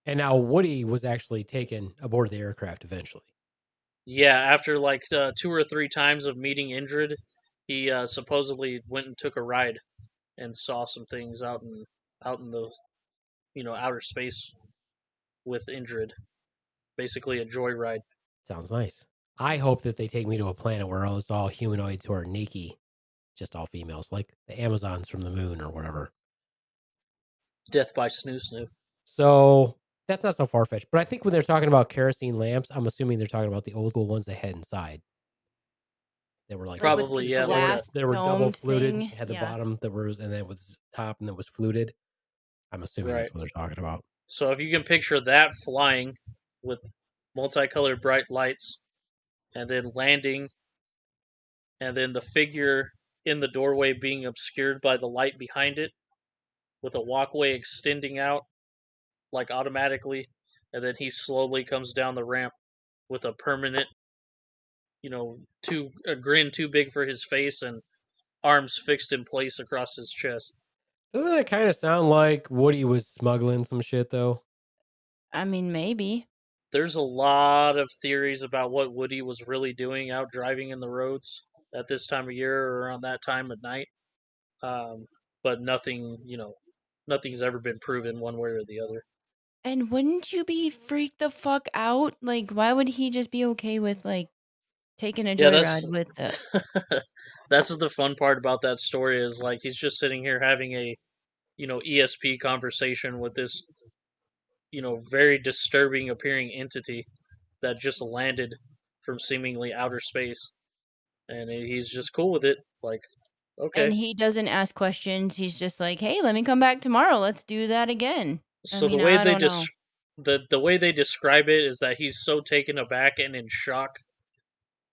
And now Woody was actually taken aboard the aircraft eventually. Yeah, after like uh, two or three times of meeting Indrid, he uh, supposedly went and took a ride and saw some things out in out in the you know outer space with Indrid. Basically, a joyride. Sounds nice. I hope that they take me to a planet where all it's all humanoids who are naked, just all females, like the Amazons from the moon or whatever. Death by snoo snoo. So that's not so far fetched. But I think when they're talking about kerosene lamps, I'm assuming they're talking about the old school ones they had inside. They were like Like Probably, the yeah, They were, glass they were double fluted. thing. Had the Yeah. bottom that was, and then it was top, and then was fluted. I'm assuming that's what they're talking about. So if you can picture that flying with multicolored bright lights, and then landing, and then the figure in the doorway being obscured by the light behind it, with a walkway extending out, like automatically, and then he slowly comes down the ramp with a permanent, you know, too a grin too big for his face and arms fixed in place across his chest. Doesn't it kind of sound like Woody was smuggling some shit though? I mean, maybe. there's a lot of theories about what Woody was really doing out driving in the roads at this time of year or around that time of night. Um, but nothing, you know, nothing's ever been proven one way or the other. And wouldn't you be freaked the fuck out? Like, why would he just be okay with like taking a Yeah, joyride with the? That's the fun part about that story is like he's just sitting here having a, you know, ESP conversation with this, you know, very disturbing appearing entity that just landed from seemingly outer space, and he's just cool with it. Like, okay. And he doesn't ask questions. He's just like, "Hey, let me come back tomorrow. Let's do that again." I So mean, the way I they don't des- the the way they describe it is that he's so taken aback and in shock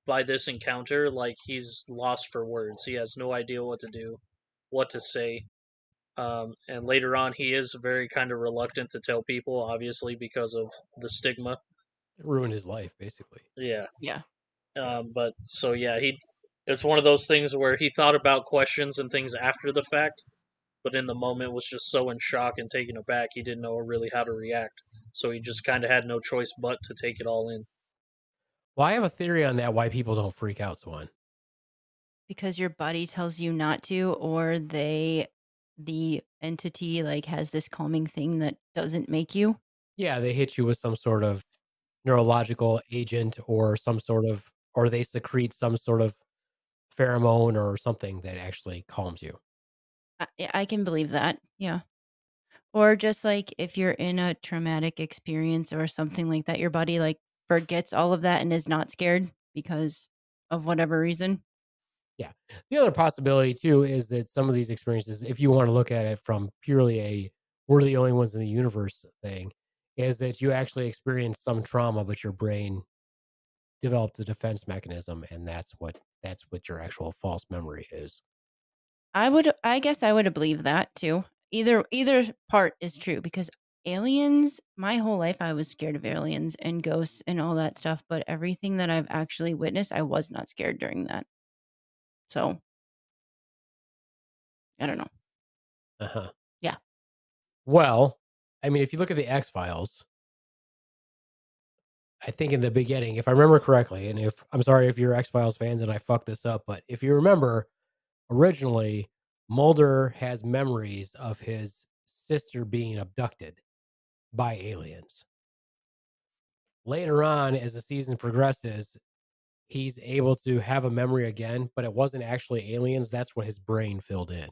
by this encounter, like he's lost for words. He has no idea what to do, what to say. Um, and later on, he is very kind of reluctant to tell people, obviously because of the stigma. It ruined his life, basically. Yeah. Yeah. Um, but so yeah, he It's one of those things where he thought about questions and things after the fact, but in the moment was just so in shock and taken aback he didn't know really how to react. So he just kind of had no choice but to take it all in. Well, I have a theory on that why people don't freak out, Swan. because your body tells you not to or they the entity like has this calming thing that doesn't make you Yeah, they hit you with some sort of neurological agent or some sort of, or they secrete some sort of pheromone or something that actually calms you. I, I can believe that yeah or just like if you're in a traumatic experience or something like that your body like forgets all of that and is not scared because of whatever reason Yeah. The other possibility too is that some of these experiences, if you want to look at it from purely a we're the only ones in the universe thing, is that you actually experienced some trauma, but your brain developed a defense mechanism, and that's what that's what your actual false memory is. I would I guess I would have believed that too. Either either part is true because aliens my whole life I was scared of aliens and ghosts and all that stuff, but everything that I've actually witnessed I was not scared during that. So I don't know. Uh huh. Yeah. Well, I mean, if you look at the X Files, I think in the beginning, if I remember correctly, and if I'm sorry if you're X Files fans and I fucked this up, but if you remember, originally Mulder has memories of his sister being abducted by aliens. Later on, as the season progresses, he's able to have a memory again, but it wasn't actually aliens. That's what his brain filled in.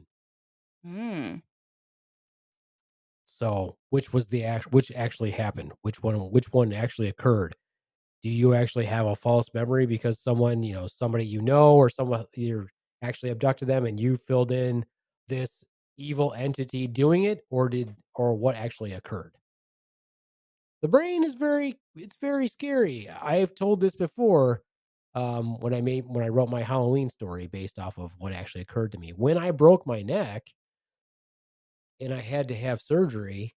Mm. So, which was the act? Which actually happened? Which one? Which one actually occurred? Do you actually have a false memory because someone, you know, somebody you know, or someone you're actually abducted them, and you filled in this evil entity doing it, or did, or what actually occurred? The brain is very, it's very scary. I've told this before um, when I made when I wrote my Halloween story based off of what actually occurred to me when I broke my neck and I had to have surgery,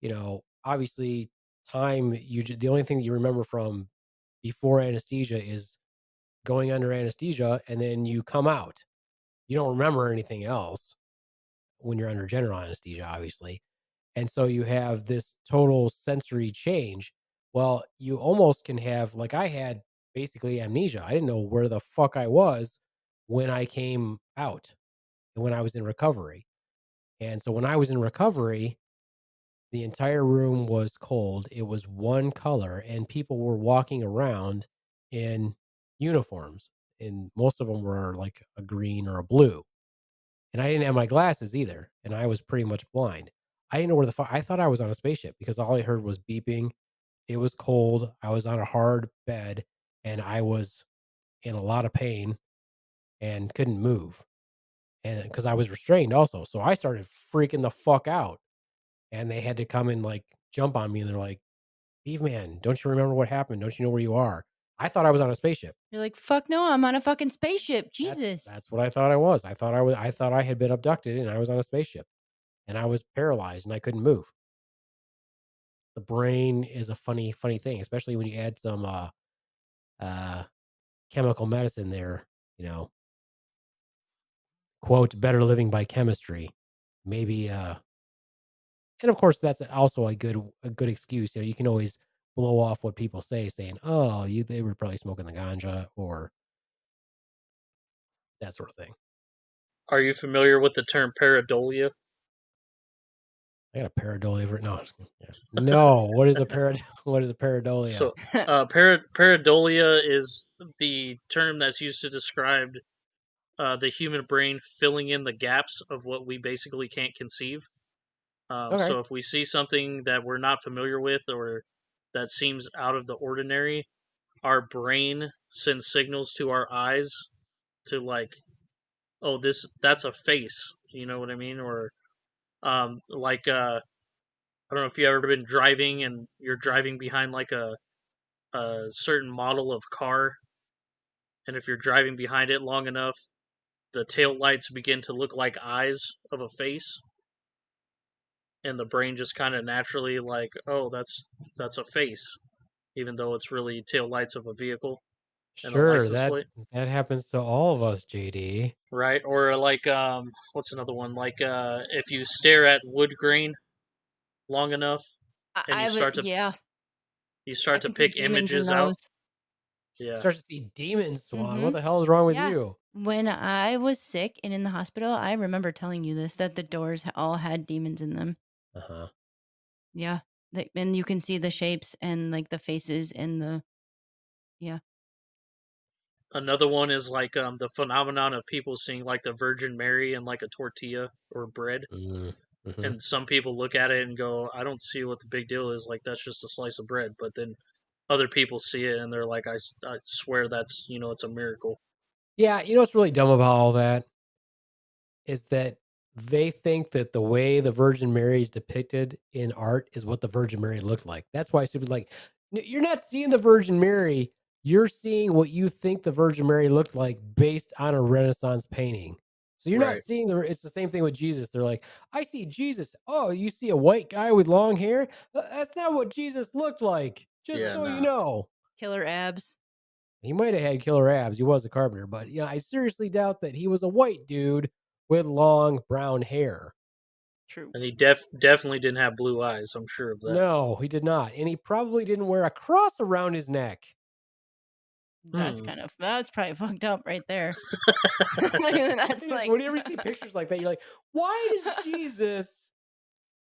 you know, obviously time you the only thing that you remember from before anesthesia is going under anesthesia and then you come out. You don't remember anything else when you're under general anesthesia, obviously. And so you have this total sensory change. Well, you almost can have like I had basically amnesia. I didn't know where the fuck I was when I came out and when I was in recovery. And so when I was in recovery, the entire room was cold. It was one color, and people were walking around in uniforms. And most of them were like a green or a blue. And I didn't have my glasses either. And I was pretty much blind. I didn't know where the fuck I thought I was on a spaceship because all I heard was beeping. It was cold. I was on a hard bed and I was in a lot of pain and couldn't move and because I was restrained also. So I started freaking the fuck out. And they had to come and like jump on me and they're like, Eve man, don't you remember what happened? Don't you know where you are? I thought I was on a spaceship. You're like, fuck no, I'm on a fucking spaceship. That's- Jesus. That's, what I thought I was. I thought I was I thought I had been abducted and I was on a spaceship. And I was paralyzed and I couldn't move. The brain is a funny, funny thing, especially when you add some uh uh chemical medicine there, you know. Quote, better living by chemistry. Maybe uh and of course that's also a good a good excuse. You know, you can always blow off what people say saying, Oh, you they were probably smoking the ganja or that sort of thing. Are you familiar with the term pareidolia? I got a pareidolia for no. I'm just kidding. Yeah. No, what is a parad what is a pareidolia? So, uh, para- pareidolia is the term that's used to describe uh, the human brain filling in the gaps of what we basically can't conceive. Um, Okay. So, if we see something that we're not familiar with or that seems out of the ordinary, our brain sends signals to our eyes to like, oh, this that's a face. You know what I mean? Or um, like uh, I don't know if you've ever been driving and you're driving behind like a a certain model of car, and if you're driving behind it long enough, the tail lights begin to look like eyes of a face, and the brain just kind of naturally like, oh, that's that's a face, even though it's really tail lights of a vehicle. and Sure, license that plate. that happens to all of us, JD. right? Or like um, what's another one? Like uh, if you stare at wood grain long enough, I, And you I would, start to yeah. you I start to pick images out. those. Yeah, Start to see demons, Swan. Mhm. What the hell is wrong with Yeah. you? When I was sick and in the hospital, I remember telling you this that the doors all had demons in them. Uh huh. Yeah. They, and you can see the shapes and like the faces and the yeah another one is like um the phenomenon of people seeing like the Virgin Mary and like a tortilla or bread, Mm, mhm. and some people look at it and go, "I don't see what the big deal is. Like that's just a slice of bread." But then other people see it and they're like, "I, I swear that's you know it's a miracle." Yeah, you know what's really dumb about all that is that they think that the way the Virgin Mary is depicted in art is what the Virgin Mary looked like. That's why stupid like you're not seeing the Virgin Mary. You're seeing what you think the Virgin Mary looked like based on a Renaissance painting. So you're not seeing the. It's the same thing with Jesus. They're like, I see Jesus. Oh, you see a white guy with long hair. That's not what Jesus looked like. Just Yeah, so you know. killer abs. He might have had killer abs. He was a carpenter, but yeah, I seriously doubt that he was a white dude with long brown hair. True. And he def definitely didn't have blue eyes. I'm sure of that. No, he did not. And he probably didn't wear a cross around his neck. That's Hmm. kind of that's probably fucked up right there. Like, that's It is- like Whenever you see pictures like that, you're like, why does Jesus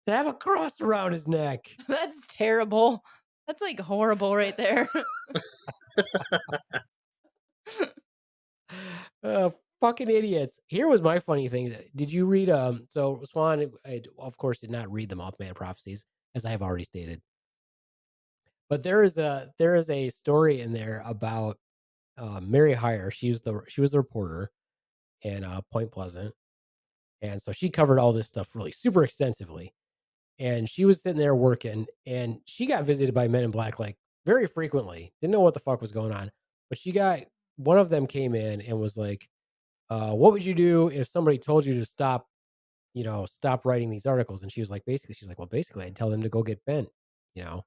have a cross around his neck? that's terrible. That's like horrible right there. uh, fucking idiots. Here was my funny thing. Did you read? Um, so Swan, I of course did not read the Mothman prophecies, as I have already stated. But there is a there is a story in there about uh, Mary Hyre. She was the she was the reporter in uh, Point Pleasant, and so she covered all this stuff really super extensively. And she was sitting there working, and she got visited by Men in Black like very frequently. Didn't know what the fuck was going on, but she got one of them came in and was like, uh, "What would you do if somebody told you to stop, you know, stop writing these articles?" And she was like, basically, she's like, "Well, basically, I'd tell them to go get bent, you know."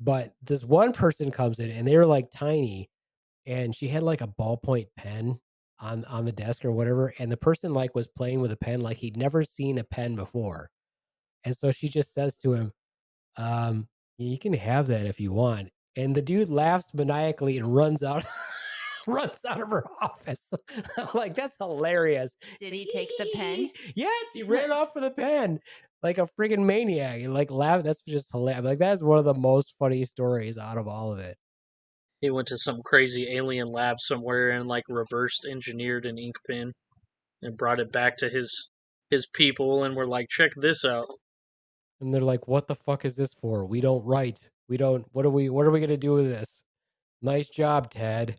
But this one person comes in and they were like tiny, and she had like a ballpoint pen on on the desk or whatever, and the person like was playing with a pen like he'd never seen a pen before, and so she just says to him, um, "You can have that if you want." And the dude laughs maniacally and runs out. runs out of her office. Like, that's hilarious. Did he take the pen? yes, he ran off with a pen like a freaking maniac. He, Like laugh. That's just hilarious. Like that's one of the most funny stories out of all of it. He went to some crazy alien lab somewhere and like reversed engineered an ink pen and brought it back to his his people and were like, check this out. And they're like, "What the fuck is this for? We don't write. We don't. What are we? What are we gonna do with this? Nice job, Ted.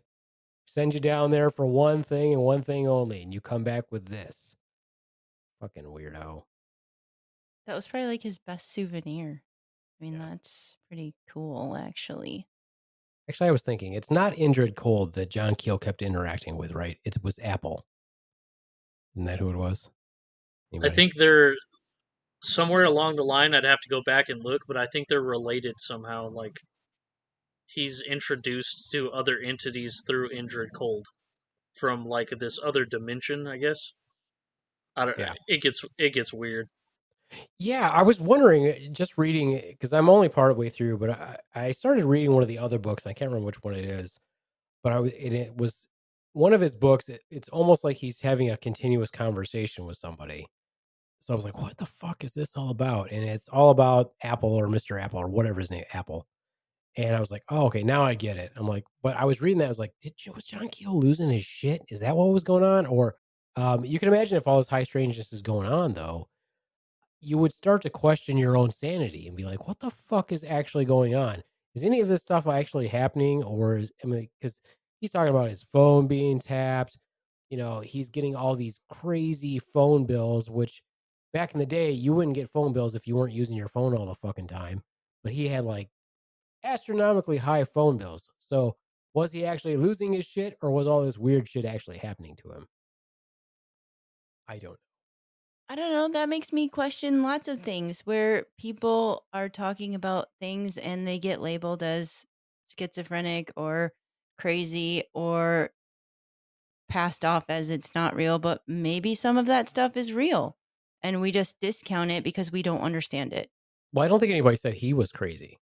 Send you down there for one thing and one thing only, and you come back with this. Fucking weirdo. That was probably like his best souvenir. I mean, Yeah. that's pretty cool, actually. Actually, I was thinking it's not Indrid Cold that John Keel kept interacting with, right? It was Apol. Isn't that who it was? I think they're somewhere along the line. I'd have to go back and look, but I think they're related somehow. Like he's introduced to other entities through Indrid Cold from like this other dimension, I guess. I don't. Yeah. It gets it gets weird. Yeah, I was wondering, just reading because I'm only part way through, but I, I started reading one of the other books. I can't remember which one it is, but I was it, it was one of his books. It, it's almost like he's having a continuous conversation with somebody. So I was like, "What the fuck is this all about?" And it's all about Apol or Mister Apol or whatever his name, Apol. And I was like, "Oh, okay, now I get it." I'm like, but I was reading that. I was like, "Did was John Keel losing his shit? Is that what was going on?" Or um, you can imagine if all this high strangeness is going on, though you would start to question your own sanity and be like, what the fuck is actually going on? Is any of this stuff actually happening? Or is, I mean, because he's talking about his phone being tapped, you know, he's getting all these crazy phone bills, which back in the day, you wouldn't get phone bills if you weren't using your phone all the fucking time. But he had like astronomically high phone bills. So was he actually losing his shit or was all this weird shit actually happening to him? I don't know. I don't know. That makes me question lots of things where people are talking about things and they get labeled as schizophrenic or crazy or passed off as it's not real, but maybe some of that stuff is real and we just discount it because we don't understand it. Well, I don't think anybody said he was crazy.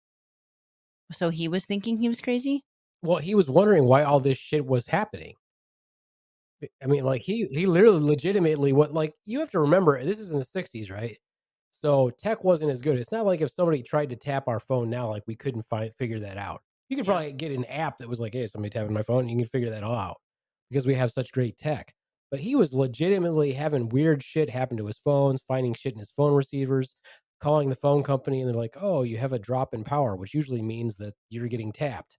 So he was thinking he was crazy? Well, he was wondering why all this shit was happening. I mean, like he he literally legitimately what like you have to remember this is in the 60s, right? So tech wasn't as good. It's not like if somebody tried to tap our phone now, like we couldn't find figure that out. You could probably get an app that was like, hey, somebody tapping my phone, you can figure that all out because we have such great tech. But he was legitimately having weird shit happen to his phones, finding shit in his phone receivers, calling the phone company, and they're like, oh, you have a drop in power, which usually means that you're getting tapped.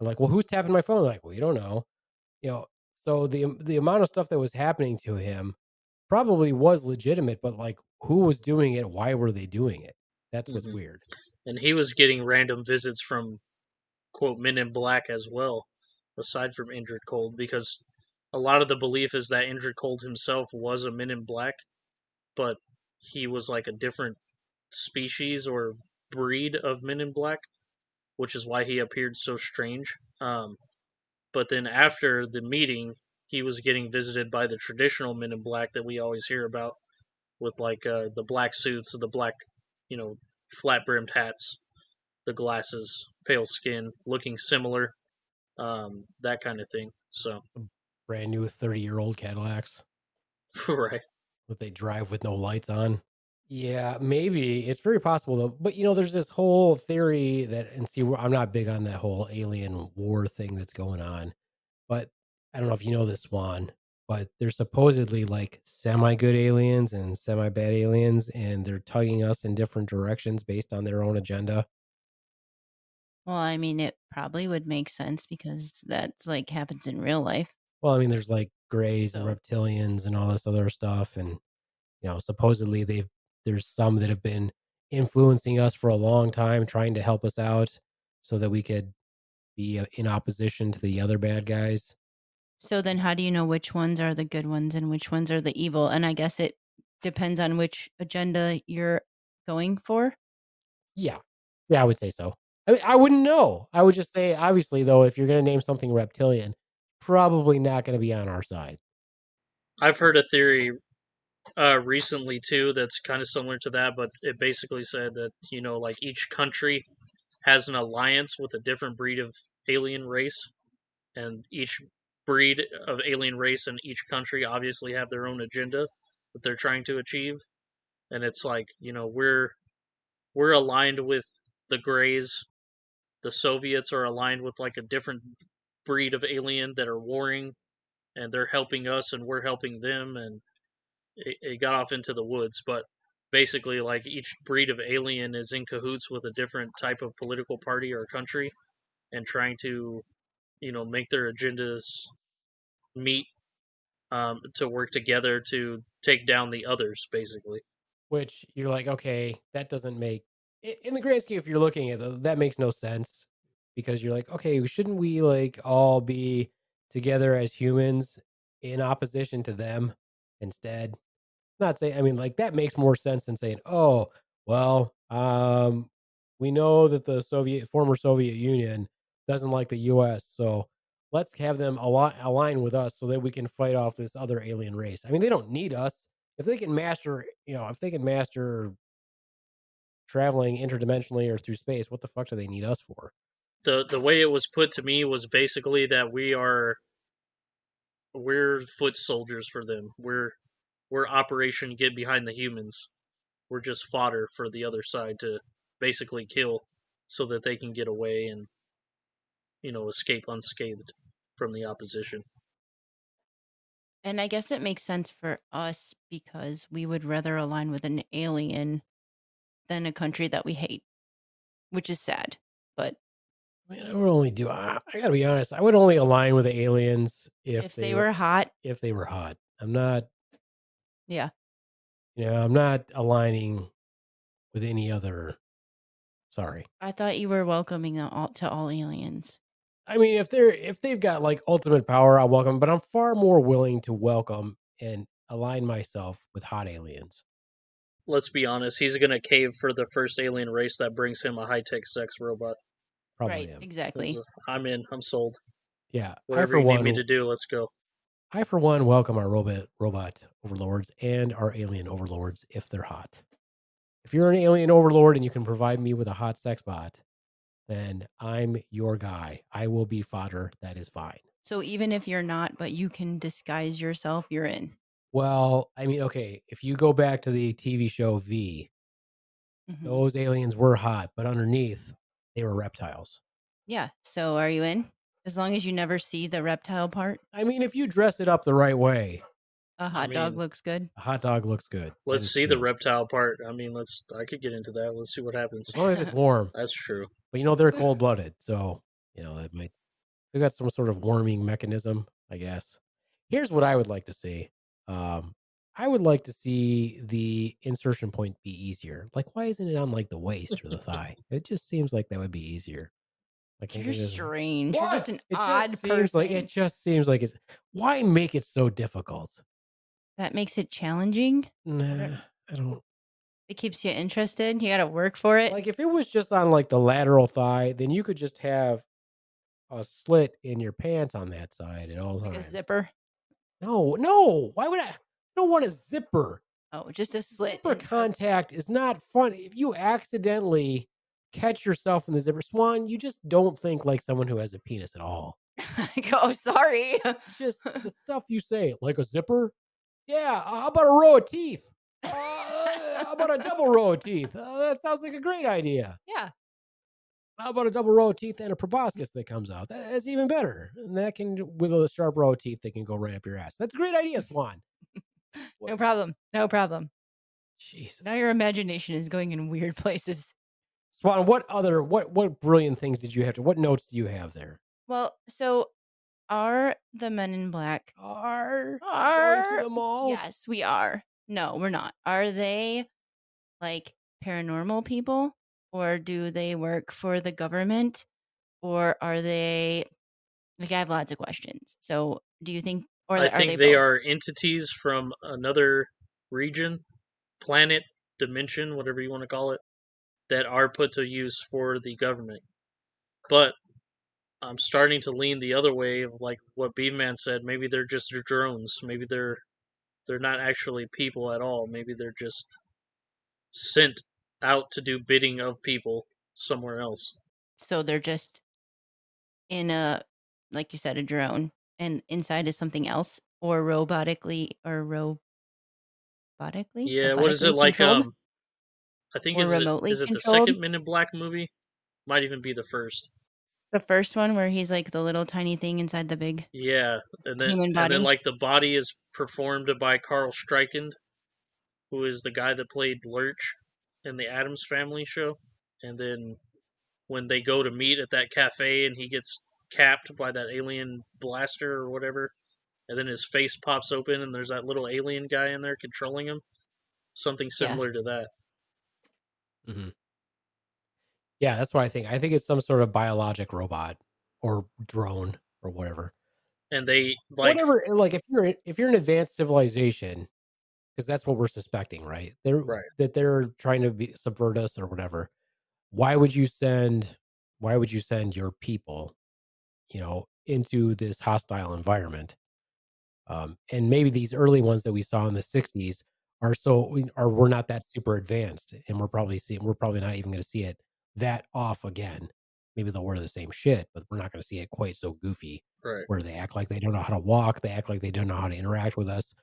I'm like, well, who's tapping my phone? They're like, well, you don't know. You know, so the the amount of stuff that was happening to him probably was legitimate, but like who was doing it? Why were they doing it? That's what's Mhm. weird. And he was getting random visits from quote Men in Black as well, aside from Indrid Cold, because a lot of the belief is that Indrid Cold himself was a Men in Black, but he was like a different species or breed of Men in Black, which is why he appeared so strange. Um, but then after the meeting, he was getting visited by the traditional Men in Black that we always hear about, with like uh, the black suits, the black, you know, flat brimmed hats, the glasses, pale skin, looking similar, um, that kind of thing. So, Brand new 30 year old Cadillacs right. that they drive with no lights on. Yeah, maybe it's very possible though. But you know, there's this whole theory that, and see, I'm not big on that whole alien war thing that's going on. But I don't know if you know this one, but there's supposedly like semi good aliens and semi bad aliens, and they're tugging us in different directions based on their own agenda. Well, I mean, it probably would make sense because that's like happens in real life. Well, I mean, there's like grays and reptilians and all this other stuff, and you know, supposedly they've there's some that have been influencing us for a long time, trying to help us out so that we could be uh, in opposition to the other bad guys. So then how do you know which ones are the good ones and which ones are the evil? And I guess it depends on which agenda you're going for. Yeah, yeah, I would say so. I mean, I wouldn't know. I would just say, obviously, though, if you're going to name something reptilian, probably not going to be on our side. I've heard a theory uh, recently too that's kind of similar to that, but it basically said that you know, like each country has an alliance with a different breed of alien race, and each breed of alien race in each country obviously have their own agenda that they're trying to achieve, and it's like you know we're we're aligned with the Greys, the Soviets are aligned with like a different breed of alien that are warring, and they're helping us and we're helping them, and it, it got off into the woods, but basically, like each breed of alien is in cahoots with a different type of political party or country, and trying to, you know, make their agendas meet um, to work together to take down the others, basically. Which you're like, okay, that doesn't make, in the grand scheme, if you're looking at it, that makes no sense because you're like, okay, shouldn't we like all be together as humans in opposition to them instead? Not saying, I mean, like that makes more sense than saying, oh, well, um, we know that the Soviet, former Soviet Union doesn't like the US, so let's have them ali- align with us so that we can fight off this other alien race. I mean, they don't need us. If they can master, you know, if they can master traveling interdimensionally or through space, what the fuck do they need us for? the The way it was put to me was basically that we are we're foot soldiers for them. We're we're Operation Get Behind the Humans. We're just fodder for the other side to basically kill, so that they can get away and you know escape unscathed from the opposition. And I guess it makes sense for us because we would rather align with an alien than a country that we hate, which is sad. But mean, I would only do. I, I gotta be honest. I would only align with the aliens if, if, they, were hot, if they were hot. I'm not. yeah. You know, I'm not aligning with any other. Sorry. I thought you were welcoming them all, to all aliens. I mean, if they're if they've got like ultimate power, I'll welcome. But I'm far more willing to welcome and align myself with hot aliens. Let's be honest, he's gonna cave for the first alien race that brings him a high tech sex robot. Probably right, am. exactly. I'm in. I'm sold. Yeah, Whatever you one, need me to do, let's go. I for one welcome our robot robot overlords and our alien overlords if they're hot. If you're an alien overlord and you can provide me with a hot sex bot, then I'm your guy. I will be fodder. That is fine. So even if you're not, but you can disguise yourself, you're in. Well, I mean, okay, if you go back to the TV show V, Mhm. those aliens were hot, but underneath they were reptiles. Yeah. So are you in? As long as you never see the reptile part, I mean, if you dress it up the right way, a hot dog mean- looks good. a hot dog looks good. Let's is see the reptile part. I mean, let's. I could get into that. Let's see what happens. As long as it's warm. That's true. But you know they're cold blooded, so you know that might they got some sort of warming mechanism, I guess. Here's what I would like to see. Um, I would like to see the insertion point be easier. Like, why isn't it on like the waist or the thigh? It just seems like that would be easier. Like, You're strange. You're just an It odd just seems person. Like it just seems like it's why make it so difficult? that makes it challenging. Nah, I don't It keeps you interested. You got to work for it. like if it was just on like the lateral thigh, then you could just have a slit in your pants on that side at all like times. a zipper. No, no. Why would I? I don't want a zipper. Oh, just a slit. Zipper contact is not fun. If you accidentally catch yourself in the zipper, Swan, you just don't think like someone who has a penis at all. I go, oh, sorry. Just the stuff you say, like a zipper. Yeah, uh, how about a row of teeth? Uh, how about a double row of teeth? Uh, that sounds like a great idea. yeah. How about a double row of teeth and a proboscis that comes out? That's even better. And that can, with a sharp row of teeth, that can go right up your ass. That's a great idea, Swan. No problem. No problem. Jesus. Now your imagination is going in weird places. Swan, what other what what brilliant things did you have to? What notes do you have there? Well, so are the men in black? Are Are the mall? yes, we are. No, we're not. Are they like paranormal people, or do they work for the government, or are they? Like, I have lots of questions. So, do you think, or I are think they? they, are entities from another region, planet, dimension, whatever you want to call it, that are put to use for the government. But I'm starting to lean the other way of like what Beavman said. Maybe they're just drones. Maybe they're they're not actually people at all. Maybe they're just sent out to do bidding of people somewhere else. So they're just in a, like you said, a drone, and inside is something else, or robotically, or robotically. Yeah, what is it like? controlled? Um, I think Or is it, remotely is it the second Men in Black movie? Might even be the first. the first one where he's like the little tiny thing inside the big. Yeah, and then Human and then like the body is performed by Carel Struycken, who is the guy that played Lurch in the Addams Family show. And then when they go to meet at that cafe, and he gets capped by that alien blaster or whatever, and then his face pops open, and there's that little alien guy in there controlling him. Something Yeah. similar to that. Mm-hmm. Yeah, that's what I think. I think it's some sort of biologic robot or drone or whatever. And they like whatever. Eh, like if you're if you're an advanced civilization, because that's what we're suspecting, right? They're Right. that they're trying to be, subvert us or whatever. Why would you send? Why would you send your people, you know, into this hostile environment? Um, and maybe these early ones that we saw in the '60s are so are we're not that super advanced, and we're probably seeing we're probably not even going to see it that off again. Maybe they'll wear the same shit, but we're not going to see it quite so goofy right. where they act like they don't know how to walk, they act like they don't know how to interact with us.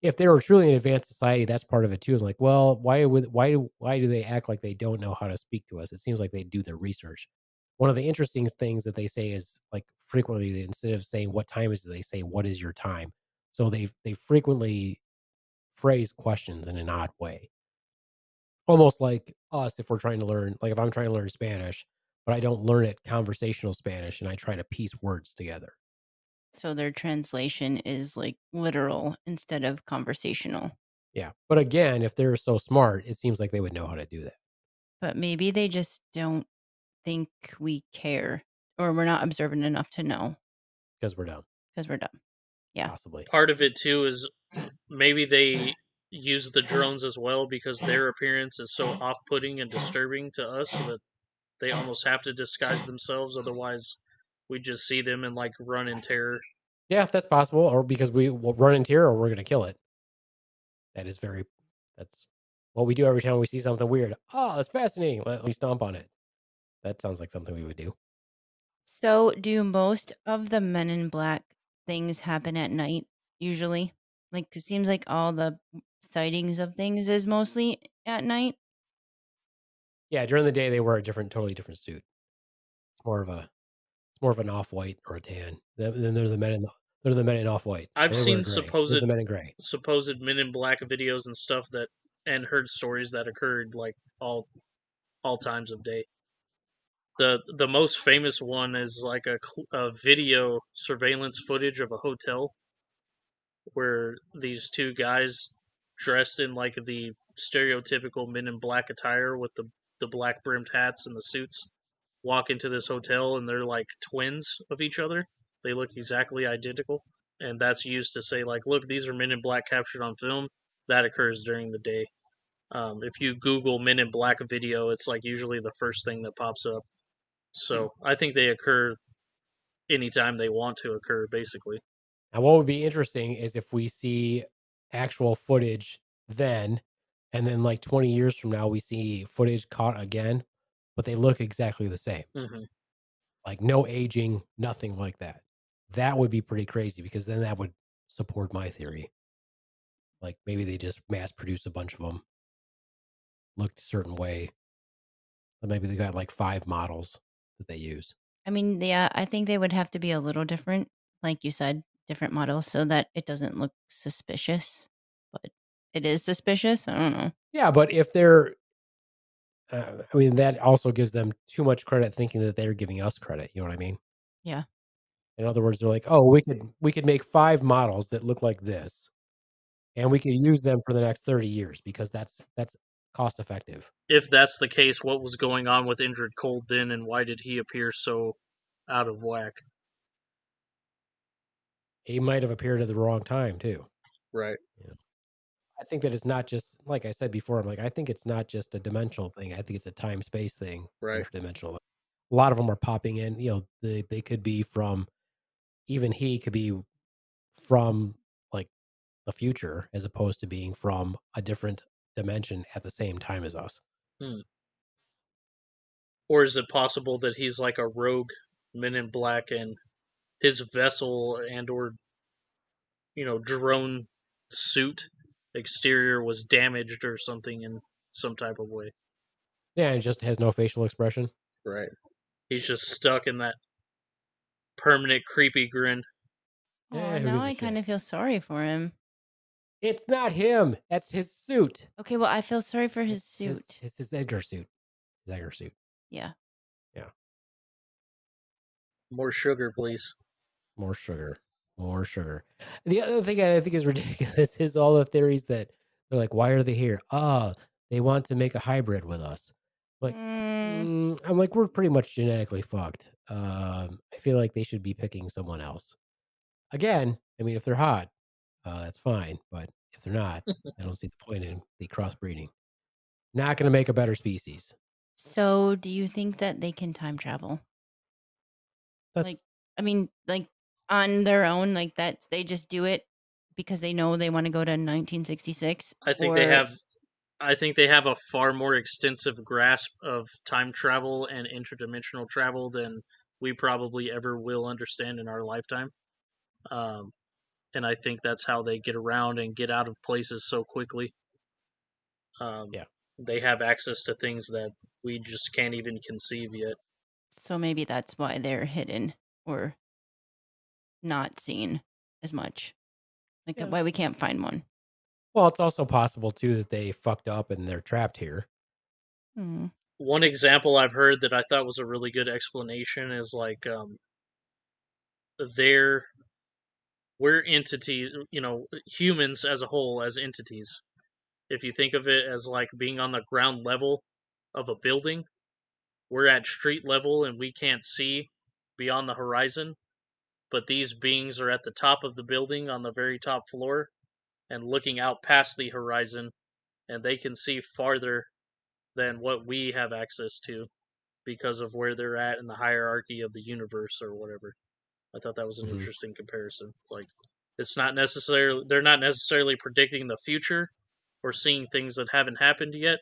If they were truly an advanced society, that's part of it too. Like, well, why would why do why do they act like they don't know how to speak to us? It seems like they do their research. One of the interesting things that they say is like frequently instead of saying what time is it, they say what is your time. So they they frequently phrase questions in an odd way, almost like us if we're trying to learn. Like if I'm trying to learn Spanish, but I don't learn it conversational Spanish, and I try to piece words together. So their translation is like literal instead of conversational. Yeah. But again, if they're so smart, it seems like they would know how to do that. But maybe they just don't think we care or we're not observant enough to know because we're dumb, because we're dumb. Yeah. possibly. part of it too is maybe they use the drones as well because their appearance is so off-putting and disturbing to us that they almost have to disguise themselves otherwise We just see them and like run in terror. Yeah, if that's possible, or because we will run in terror or we're gonna kill it. That is very. That's what we do every time we see something weird. Oh, that's fascinating. Let me stomp on it. That sounds like something we would do. So, do most of the Men in Black things happen at night usually? Like, it seems like all the sightings of things is mostly at night. Yeah, during the day they wear a different, totally different suit. It's more of a, it's more of an off white or a tan. Then then they're the men in the, they're the men in off white. I've They wear seen gray. They're supposed- the men in gray. Supposed Men in Black videos and stuff that, and heard stories that occurred like all, all times of day. The the most famous one is like a, a video surveillance footage of a hotel, where these two guys dressed in like the stereotypical Men in Black attire with the the black brimmed hats and the suits walk into this hotel and they're like twins of each other. They look exactly identical. And that's used to say, like, look, these are men in black captured on film. That occurs during the day. Um, if you Google men in black video, it's like usually the first thing that pops up. So I think they occur anytime they want to occur, basically. Now, what would be interesting is if we see actual footage then, and then like 20 years from now, we see footage caught again, but they look exactly the same. hmm Like no aging, nothing like that. That would be pretty crazy because then that would support my theory. Like maybe they just mass produce a bunch of them, looked a certain way. Or maybe they got like five models that they use. I mean, yeah, I think they would have to be a little different, like you said, different models, so that it doesn't look suspicious. But it is suspicious. I don't know. Yeah, but if they're, uh, I mean, that also gives them too much credit, thinking that they're giving us credit. You know what I mean? Yeah. In other words, they're like, oh, we could we could make five models that look like this, and we could use them for the next thirty years because that's that's cost effective. If that's the case, what was going on with Indrid Cold then, and why did he appear so out of whack? He might have appeared at the wrong time too. Right. I think that it's not just like I said before. I'm like, I think it's not just a dimensional thing. I think it's a time space thing. Right. Interdimensional. A lot of them are popping in. You know, they they could be from. Even he could be from like the future, as opposed to being from a different dimension at the same time as us. Hmm. Or is it possible that he's like a rogue Men in Black and his vessel and or you know drone suit exterior was damaged or something in some type of way? Yeah, and it just has no facial expression. Right. He's just stuck in that permanent creepy grin. Oh, Yeah, now gives a I shit? kind of feel sorry for him. It's not him. That's his suit. Okay, well, I feel sorry for his It's his- suit. It's his Edgar suit. His Edgar suit. Yeah. Yeah. More sugar, please. More sugar. More sugar. The other thing I think is ridiculous is all the theories that they're like, why are they here? Ah, they want to make a hybrid with us. Like, Mm, mm, I'm like, we're pretty much genetically fucked. Um, I feel like they should be picking someone else. Again, I mean, if they're hot, uh, that's fine. But if they're not, I don't see the point in the crossbreeding. Not going to make a better species. so, do you think that they can time travel? That's, Like, I mean, like on their own, like that they just do it because they know they want to go to 1966. I think they have I think they have a far more extensive grasp of time travel and interdimensional travel than we probably ever will understand in our lifetime. Um, and I think that's how they get around and get out of places so quickly. Um, Yeah. They have access to things that we just can't even conceive yet. So maybe that's why they're hidden or not seen as much. Like Yeah. why we can't find one. well, it's also possible too that they fucked up and they're trapped here. Hmm. one example I've heard that I thought was a really good explanation is like um they're we're entities you know humans as a whole as entities if you think of it as like being on the ground level of a building we're at street level and we can't see beyond the horizon but these beings are at the top of the building on the very top floor and looking out past the horizon and they can see farther than what we have access to. because of where they're at in the hierarchy of the universe or whatever. I thought that was an Mhm. interesting comparison. Like it's not necessarily they're not necessarily predicting the future or seeing things that haven't happened yet,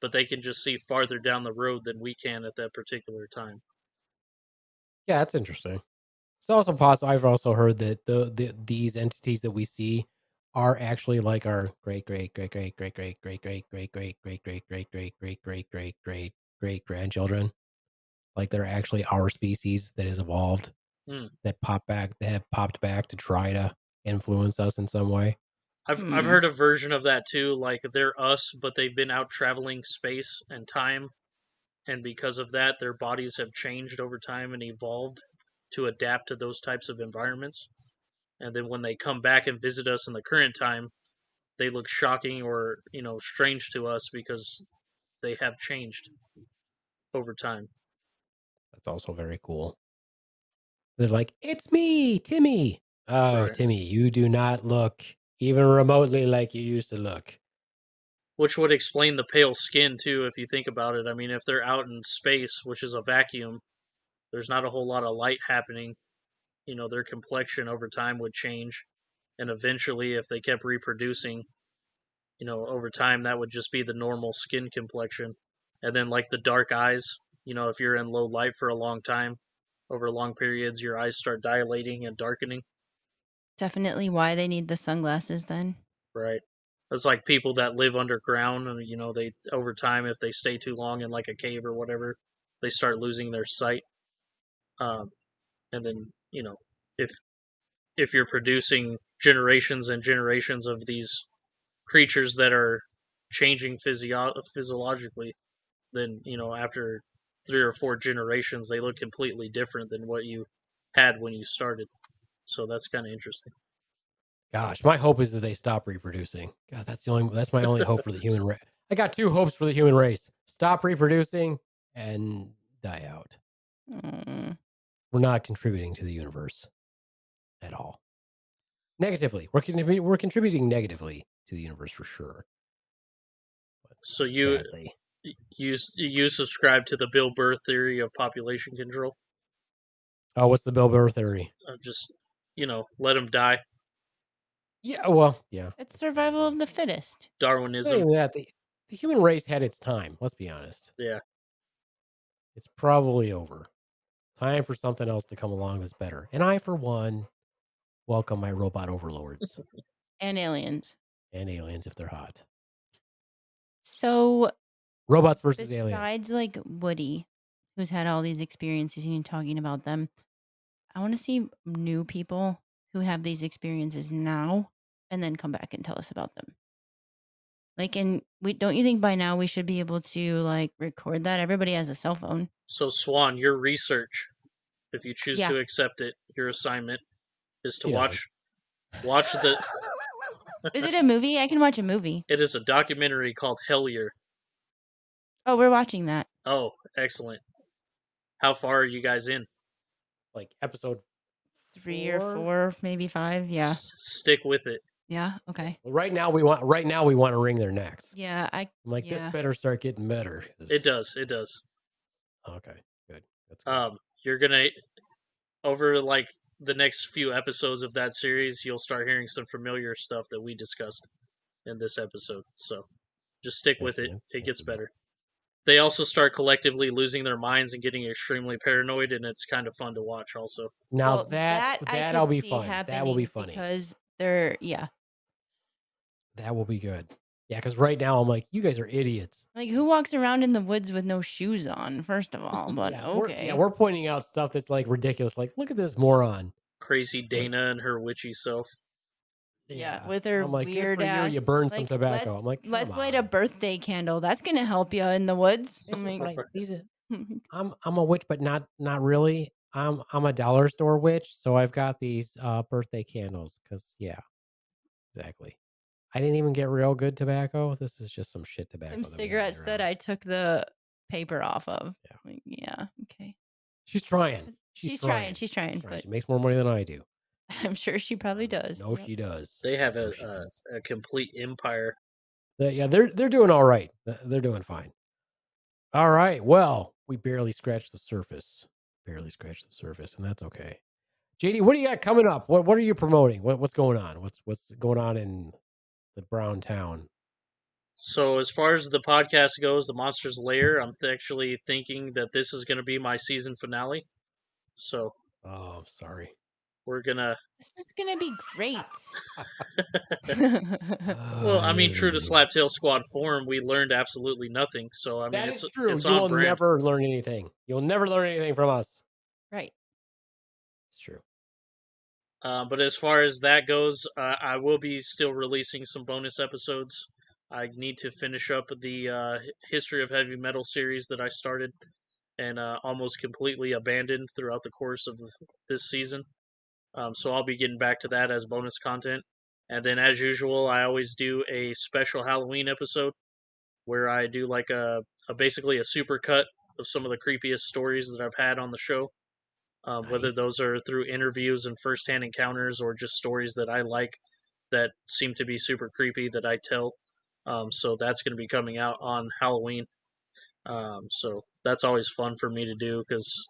but they can just see farther down the road than we can at that particular time. Yeah, that's interesting. It's also possible. I've also heard that the, the these entities that we see are actually like our great great great great great great great great great great great great great great great great great great great grandchildren. Like they're actually our species that has evolved Hmm. that pop back that have popped back to try to influence us in some way. I've I've Hmm. heard a version of that too. Like they're us, but they've been out traveling space and time, and because of that, their bodies have changed over time and evolved to adapt to those types of environments. And then when they come back and visit us in the current time, they look shocking or you know strange to us because they have changed over time. That's also very cool. They're like, "It's me, Timmy." Oh, Right. Timmy, you do not look even remotely like you used to look. Which would explain the pale skin too, if you think about it. I mean, if they're out in space, which is a vacuum, there's not a whole lot of light happening. You know, their complexion over time would change, and eventually, if they kept reproducing, you know, over time, that would just be the normal skin complexion. And then, like the dark eyes, you know, if you're in low light for a long time, over long periods, your eyes start dilating and darkening. Definitely why they need the sunglasses then. Right. It's like people that live underground, and you know, they over time, if they stay too long in like a cave or whatever, they start losing their sight. Um, and then you know, if if you're producing generations and generations of these creatures that are changing physio- physiologically, then you know, after three or four generations, they look completely different than what you had when you started. So that's kind of interesting. Gosh, my hope is that they stop reproducing. God, that's the only that's my only hope for the human race. I got two hopes for the human race: stop reproducing and die out. Mm. We're not contributing to the universe at all. Negatively, we're contribu- we're contributing negatively to the universe for sure. But So you- sadly- you you subscribe to the Bill Burr theory of population control. oh, what's the Bill Burr theory? Uh, just you know, let them die. Yeah, well, yeah. It's survival of the fittest. Darwinism. That the the human race had its time. Let's be honest. Yeah. It's probably over. Time for something else to come along that's better. And I, for one, welcome my robot overlords And aliens. and aliens if they're hot. So Robots versus aliens. besides like Woody, who's had all these experiences and talking about them, I want to see new people who have these experiences now and then come back and tell us about them. Like, and we don't you think by now we should be able to like record that? Everybody has a cell phone. So Swan, your research, if you choose Yeah. to accept it, your assignment is to She watch watch the. Is it a movie? I can watch a movie. It is a documentary called Hellier. Oh, we're watching that. Oh, excellent! How far are you guys in? Like episode Three or Four? four, maybe five. Yeah. S- stick with it. Yeah. Okay. Well, right now we want right now we want to wring their necks. Yeah. I I'm like, Yeah. this better start getting better. It does. It does. Okay, good. That's good. Um, you're gonna over like the next few episodes of that series, you'll start hearing some familiar stuff that we discussed in this episode. So just stick with it. Excellent. It gets Excellent. better. They also start collectively losing their minds and getting extremely paranoid, and it's kind of fun to watch. Also, now well, that I that, could will be fun. That will be funny. because they're yeah. That will be good. Yeah, because right now I'm like, you guys are idiots. Like who walks around in the woods with no shoes on? First of all, but yeah, we're, okay. yeah, we're pointing out stuff that's like ridiculous. Like, look at this moron. crazy Dana and her witchy self. Yeah, with her I'm like, good weird for ass. You, you burn some tobacco. Let's, I'm like, let's come light a birthday candle. That's gonna help you in the woods. I'm like, Right, these are- I'm I'm a witch, but not not really. I'm I'm a dollar store witch, so I've got these uh birthday candles. Cause yeah, exactly. I didn't even get real good tobacco. This is just some shit tobacco. some that cigarettes that. I took the paper off of. Yeah. Like, yeah. Okay. She's trying. She's, trying. She's trying, She's trying. but She makes more money than I do. I'm sure she probably uh, does. No, Yep. she does. They have a, a does. a complete empire. They- yeah, they're they're doing all right. They're doing fine. All right. Well, we barely scratched the surface. Barely scratched the surface, and that's okay. JD, what do you got coming up? What What are you promoting? What What's going on? What's What's going on in the Brown Town? So as far as the podcast goes, the Monsters Lair, I'm th- actually thinking that this is going to be my season finale. So Oh, I'm sorry. We're gonna. This is gonna be great. Well, I mean, true to Uh, Slaptail Squad form, we learned absolutely nothing. So I mean, That it's true. it's You'll brand. never learn anything. You'll never learn anything from us. right. It's true. Uh, but as far as that goes, uh, I will be still releasing some bonus episodes. I need to finish up the uh, history of heavy metal series that I started and uh, almost completely abandoned throughout the course of this season. Um, so I'll be getting back to that as bonus content. And then, as usual, I always do a special Halloween episode where I do like a, a basically a super cut of some of the creepiest stories that I've had on the show um, whether those are through interviews and firsthand encounters or just stories that I like that seem to be super creepy that I tell. Um, so that's going to be coming out on Halloween. Um, so that's always fun for me to do because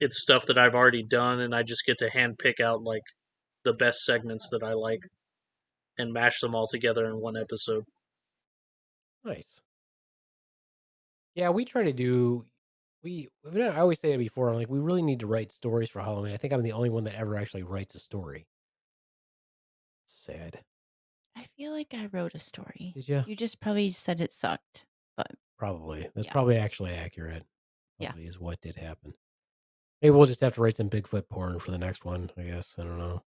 it's stuff that I've already done, and I just get to hand pick out like the best segments that I like and mash them all together in one episode. Nice. Yeah, we try to do. We, we I always say it before. I'm like, we really need to write stories for Halloween. I think I'm the only one that ever actually writes a story. Sad. I feel like I wrote a story. Did you? You just probably said it sucked. But probably. That's Yeah. probably actually accurate. Yeah. Probably is what did happen. Maybe we'll just have to write some Bigfoot porn for the next one. I guess I don't know.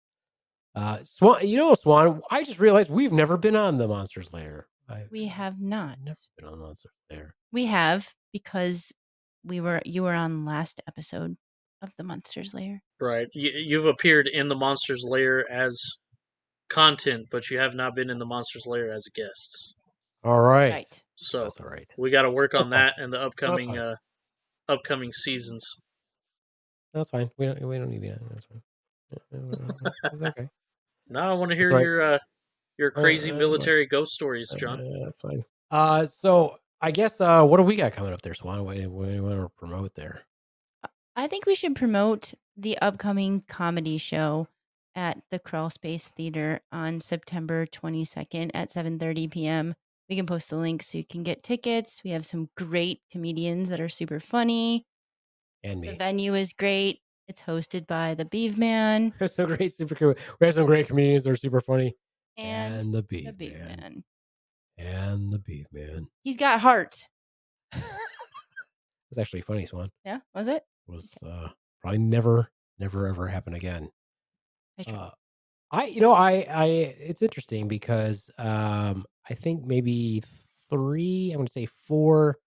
Uh, Swan, you know, Swan. I just realized we've never been on the Monsters Lair. I, We have not. never been on the Monsters Lair. We have because we were you were on last episode of the Monsters Lair. Right. You, you've appeared in the Monsters Lair as content, but you have not been in the Monsters Lair as guests. All right. Right. So That's all right. we got to work on That's that in the upcoming uh, upcoming seasons. That's fine. We don't. We don't need to be on. That's fine. Yeah, That's okay. Now I want to hear That's right. your uh, your Uh, crazy that's military ghost stories, John. Uh, that's fine. Uh, so I guess uh, what do we got coming up there, Swan? What, what do you want to promote there? I think we should promote the upcoming comedy show at the Crawl Space Theater on September 22nd at 7:30 p.m. We can post the link so you can get tickets. We have some great comedians that are super funny. And The venue is great. It's hosted by the Beavman We have some great super. We have some great comedians that are super funny. and, And, the beef the Beavman. Man. And the beef man. He's got heart. It's actually funny, Swan. Yeah, was it? Was uh, probably never, never, ever happen again. I. Uh, I, you know, I, I, it's interesting because um, I think maybe three, I'm going to say four,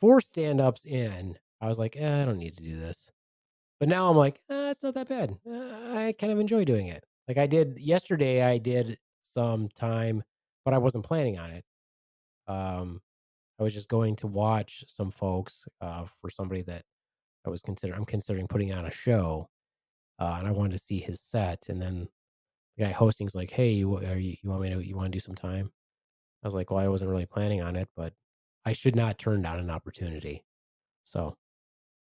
four stand ups in, I was like, eh, I don't need to do this. But now I'm like, eh, it's not that bad. I kind of enjoy doing it. Like I did yesterday, I did some time, but I wasn't planning on it. Um, I was just going to watch some folks uh, for somebody that I was considering. I'm considering putting on a show, uh, and I wanted to see his set. And then the guy hosting's like, "Hey, you, are you, you want me to? You want to do some time?" I was like, "Well, I wasn't really planning on it, but I should not turn down an opportunity." So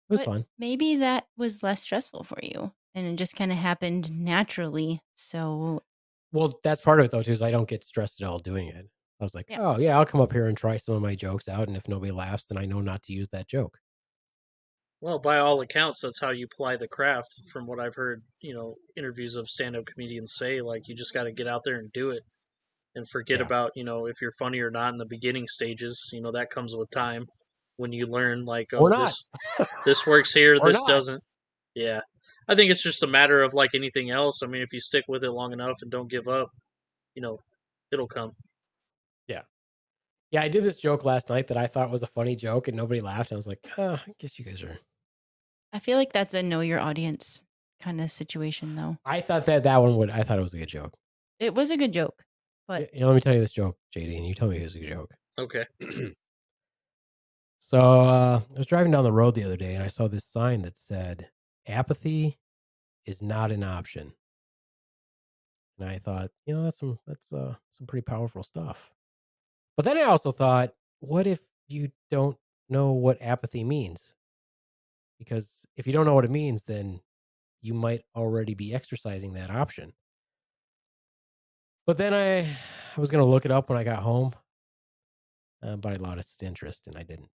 was But fun. Maybe that was less stressful for you and it just kind of happened naturally. So, Well, that's part of it though, too. Is I don't get stressed at all doing it. I was like, Yeah. "Oh yeah, I'll come up here and try some of my jokes out, and if nobody laughs, then I know not to use that joke." Well, by all accounts, that's how you ply the craft. From what I've heard, you know, interviews of stand-up comedians say, like you just got to get out there and do it, and forget Yeah. about you know if you're funny or not in the beginning stages. You know that comes with time when you learn like oh this this works here, this not. doesn't. Yeah, I think it's just a matter of like anything else. I mean, if you stick with it long enough and don't give up, you know, it'll come. Yeah, Yeah, I did this joke last night that I thought was a funny joke, and nobody laughed. I was like, oh, I guess you guys are. I feel like that's a know your audience kind of situation, though. I thought that that one would. I thought it was a good joke. It was a good joke. But- you know, let me tell you this joke, JD, and you tell me if it's a good joke. Okay. So uh, I was driving down the road the other day, and I saw this sign that said, "Apathy is not an option." And I thought, you know, that's some that's uh, some pretty powerful stuff. But then I also thought, what if you don't know what apathy means. Because if you don't know what it means, then you might already be exercising that option. But then I, I was going to look it up when I got home, uh, but I lost interest and I didn't.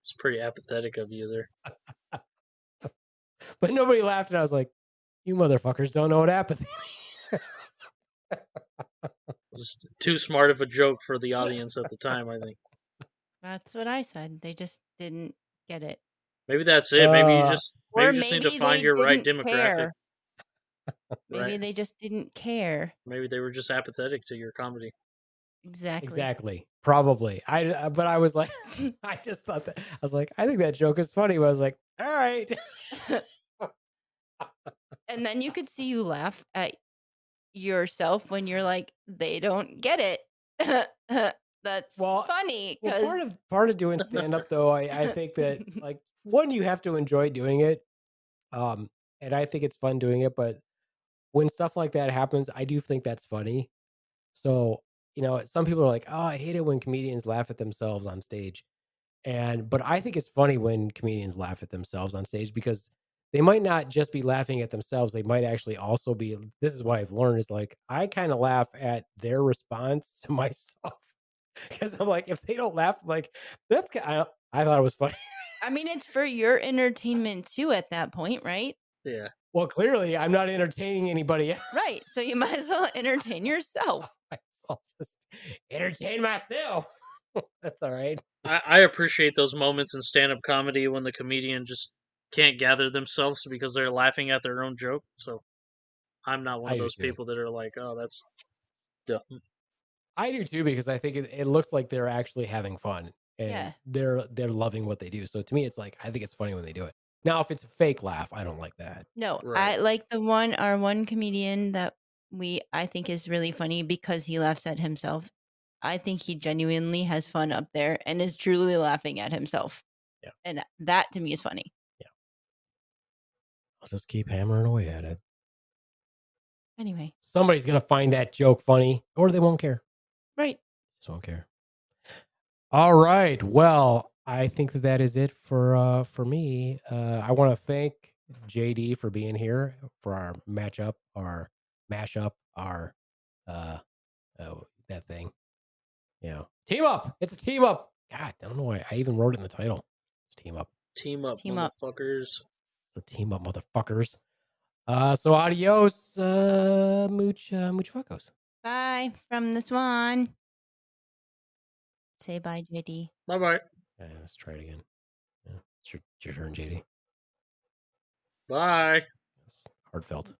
It's pretty apathetic of you there. But nobody laughed, and I was like, "You motherfuckers don't know what apathy." Just too smart of a joke for the audience at the time, I think. That's what I said. They just didn't get it. Maybe that's it. Maybe you Uh, just maybe you just need to find your right didn't demographic. care. Maybe Right. they just didn't care. Maybe they were just apathetic to your comedy. Exactly. Exactly. Probably. I. uh, But I was like, I just thought that I was like, I think that joke is funny. But I was like, all right. And then you could see you laugh at yourself when you're like, they don't get it. That's Well- funny Well, because part of part of doing stand up though, I, I think that like one, you have to enjoy doing it. Um, and I think it's fun doing it, but when stuff like that happens, I do think that's funny. So, you know, some people are like, Oh, I hate it when comedians laugh at themselves on stage. And but I think it's funny when comedians laugh at themselves on stage because they might not just be laughing at themselves, they might actually also be this is what I've learned is like I kind of laugh at their response to myself because I'm like, if they don't laugh, I'm like that's. I, I thought it was funny. I mean, it's for your entertainment too at that point, right? Yeah. Well, clearly, I'm not entertaining anybody. else. Right. So you might as well entertain yourself. So I'll just entertain myself. that's all right. I, I appreciate those moments in stand up comedy when the comedian just can't gather themselves because they're laughing at their own joke. So I'm not one I of do those people that are like, oh, that's dumb. I do too because I think it, it looks like they're actually having fun and Yeah. they're they're loving what they do. So to me, it's like I think it's funny when they do it. Now, if it's a fake laugh, I don't like that. No, Right. I like the one our one comedian that we I think is really funny because he laughs at himself. I think he genuinely has fun up there and is truly laughing at himself. Yeah. And that to me is funny. Yeah. I'll just keep hammering away at it. Anyway, Somebody's gonna find that joke funny, or they won't care. right. Just won't care. All right. Well, I think that that is it for uh for me. Uh I want to thank JD for being here for our matchup, our mashup, our uh oh, that thing. You know, team up. It's a team up. God, I don't know why I even wrote it in the title. It's team up. Team up, Team up. motherfuckers. It's a team up, motherfuckers. Uh, so adios, uh, mooch, uh, mooch fuckos. Bye from the swan. Say bye, JD. Bye bye. Yeah, let's try it again. Yeah, it's your, your turn, JD. Bye. It's heartfelt.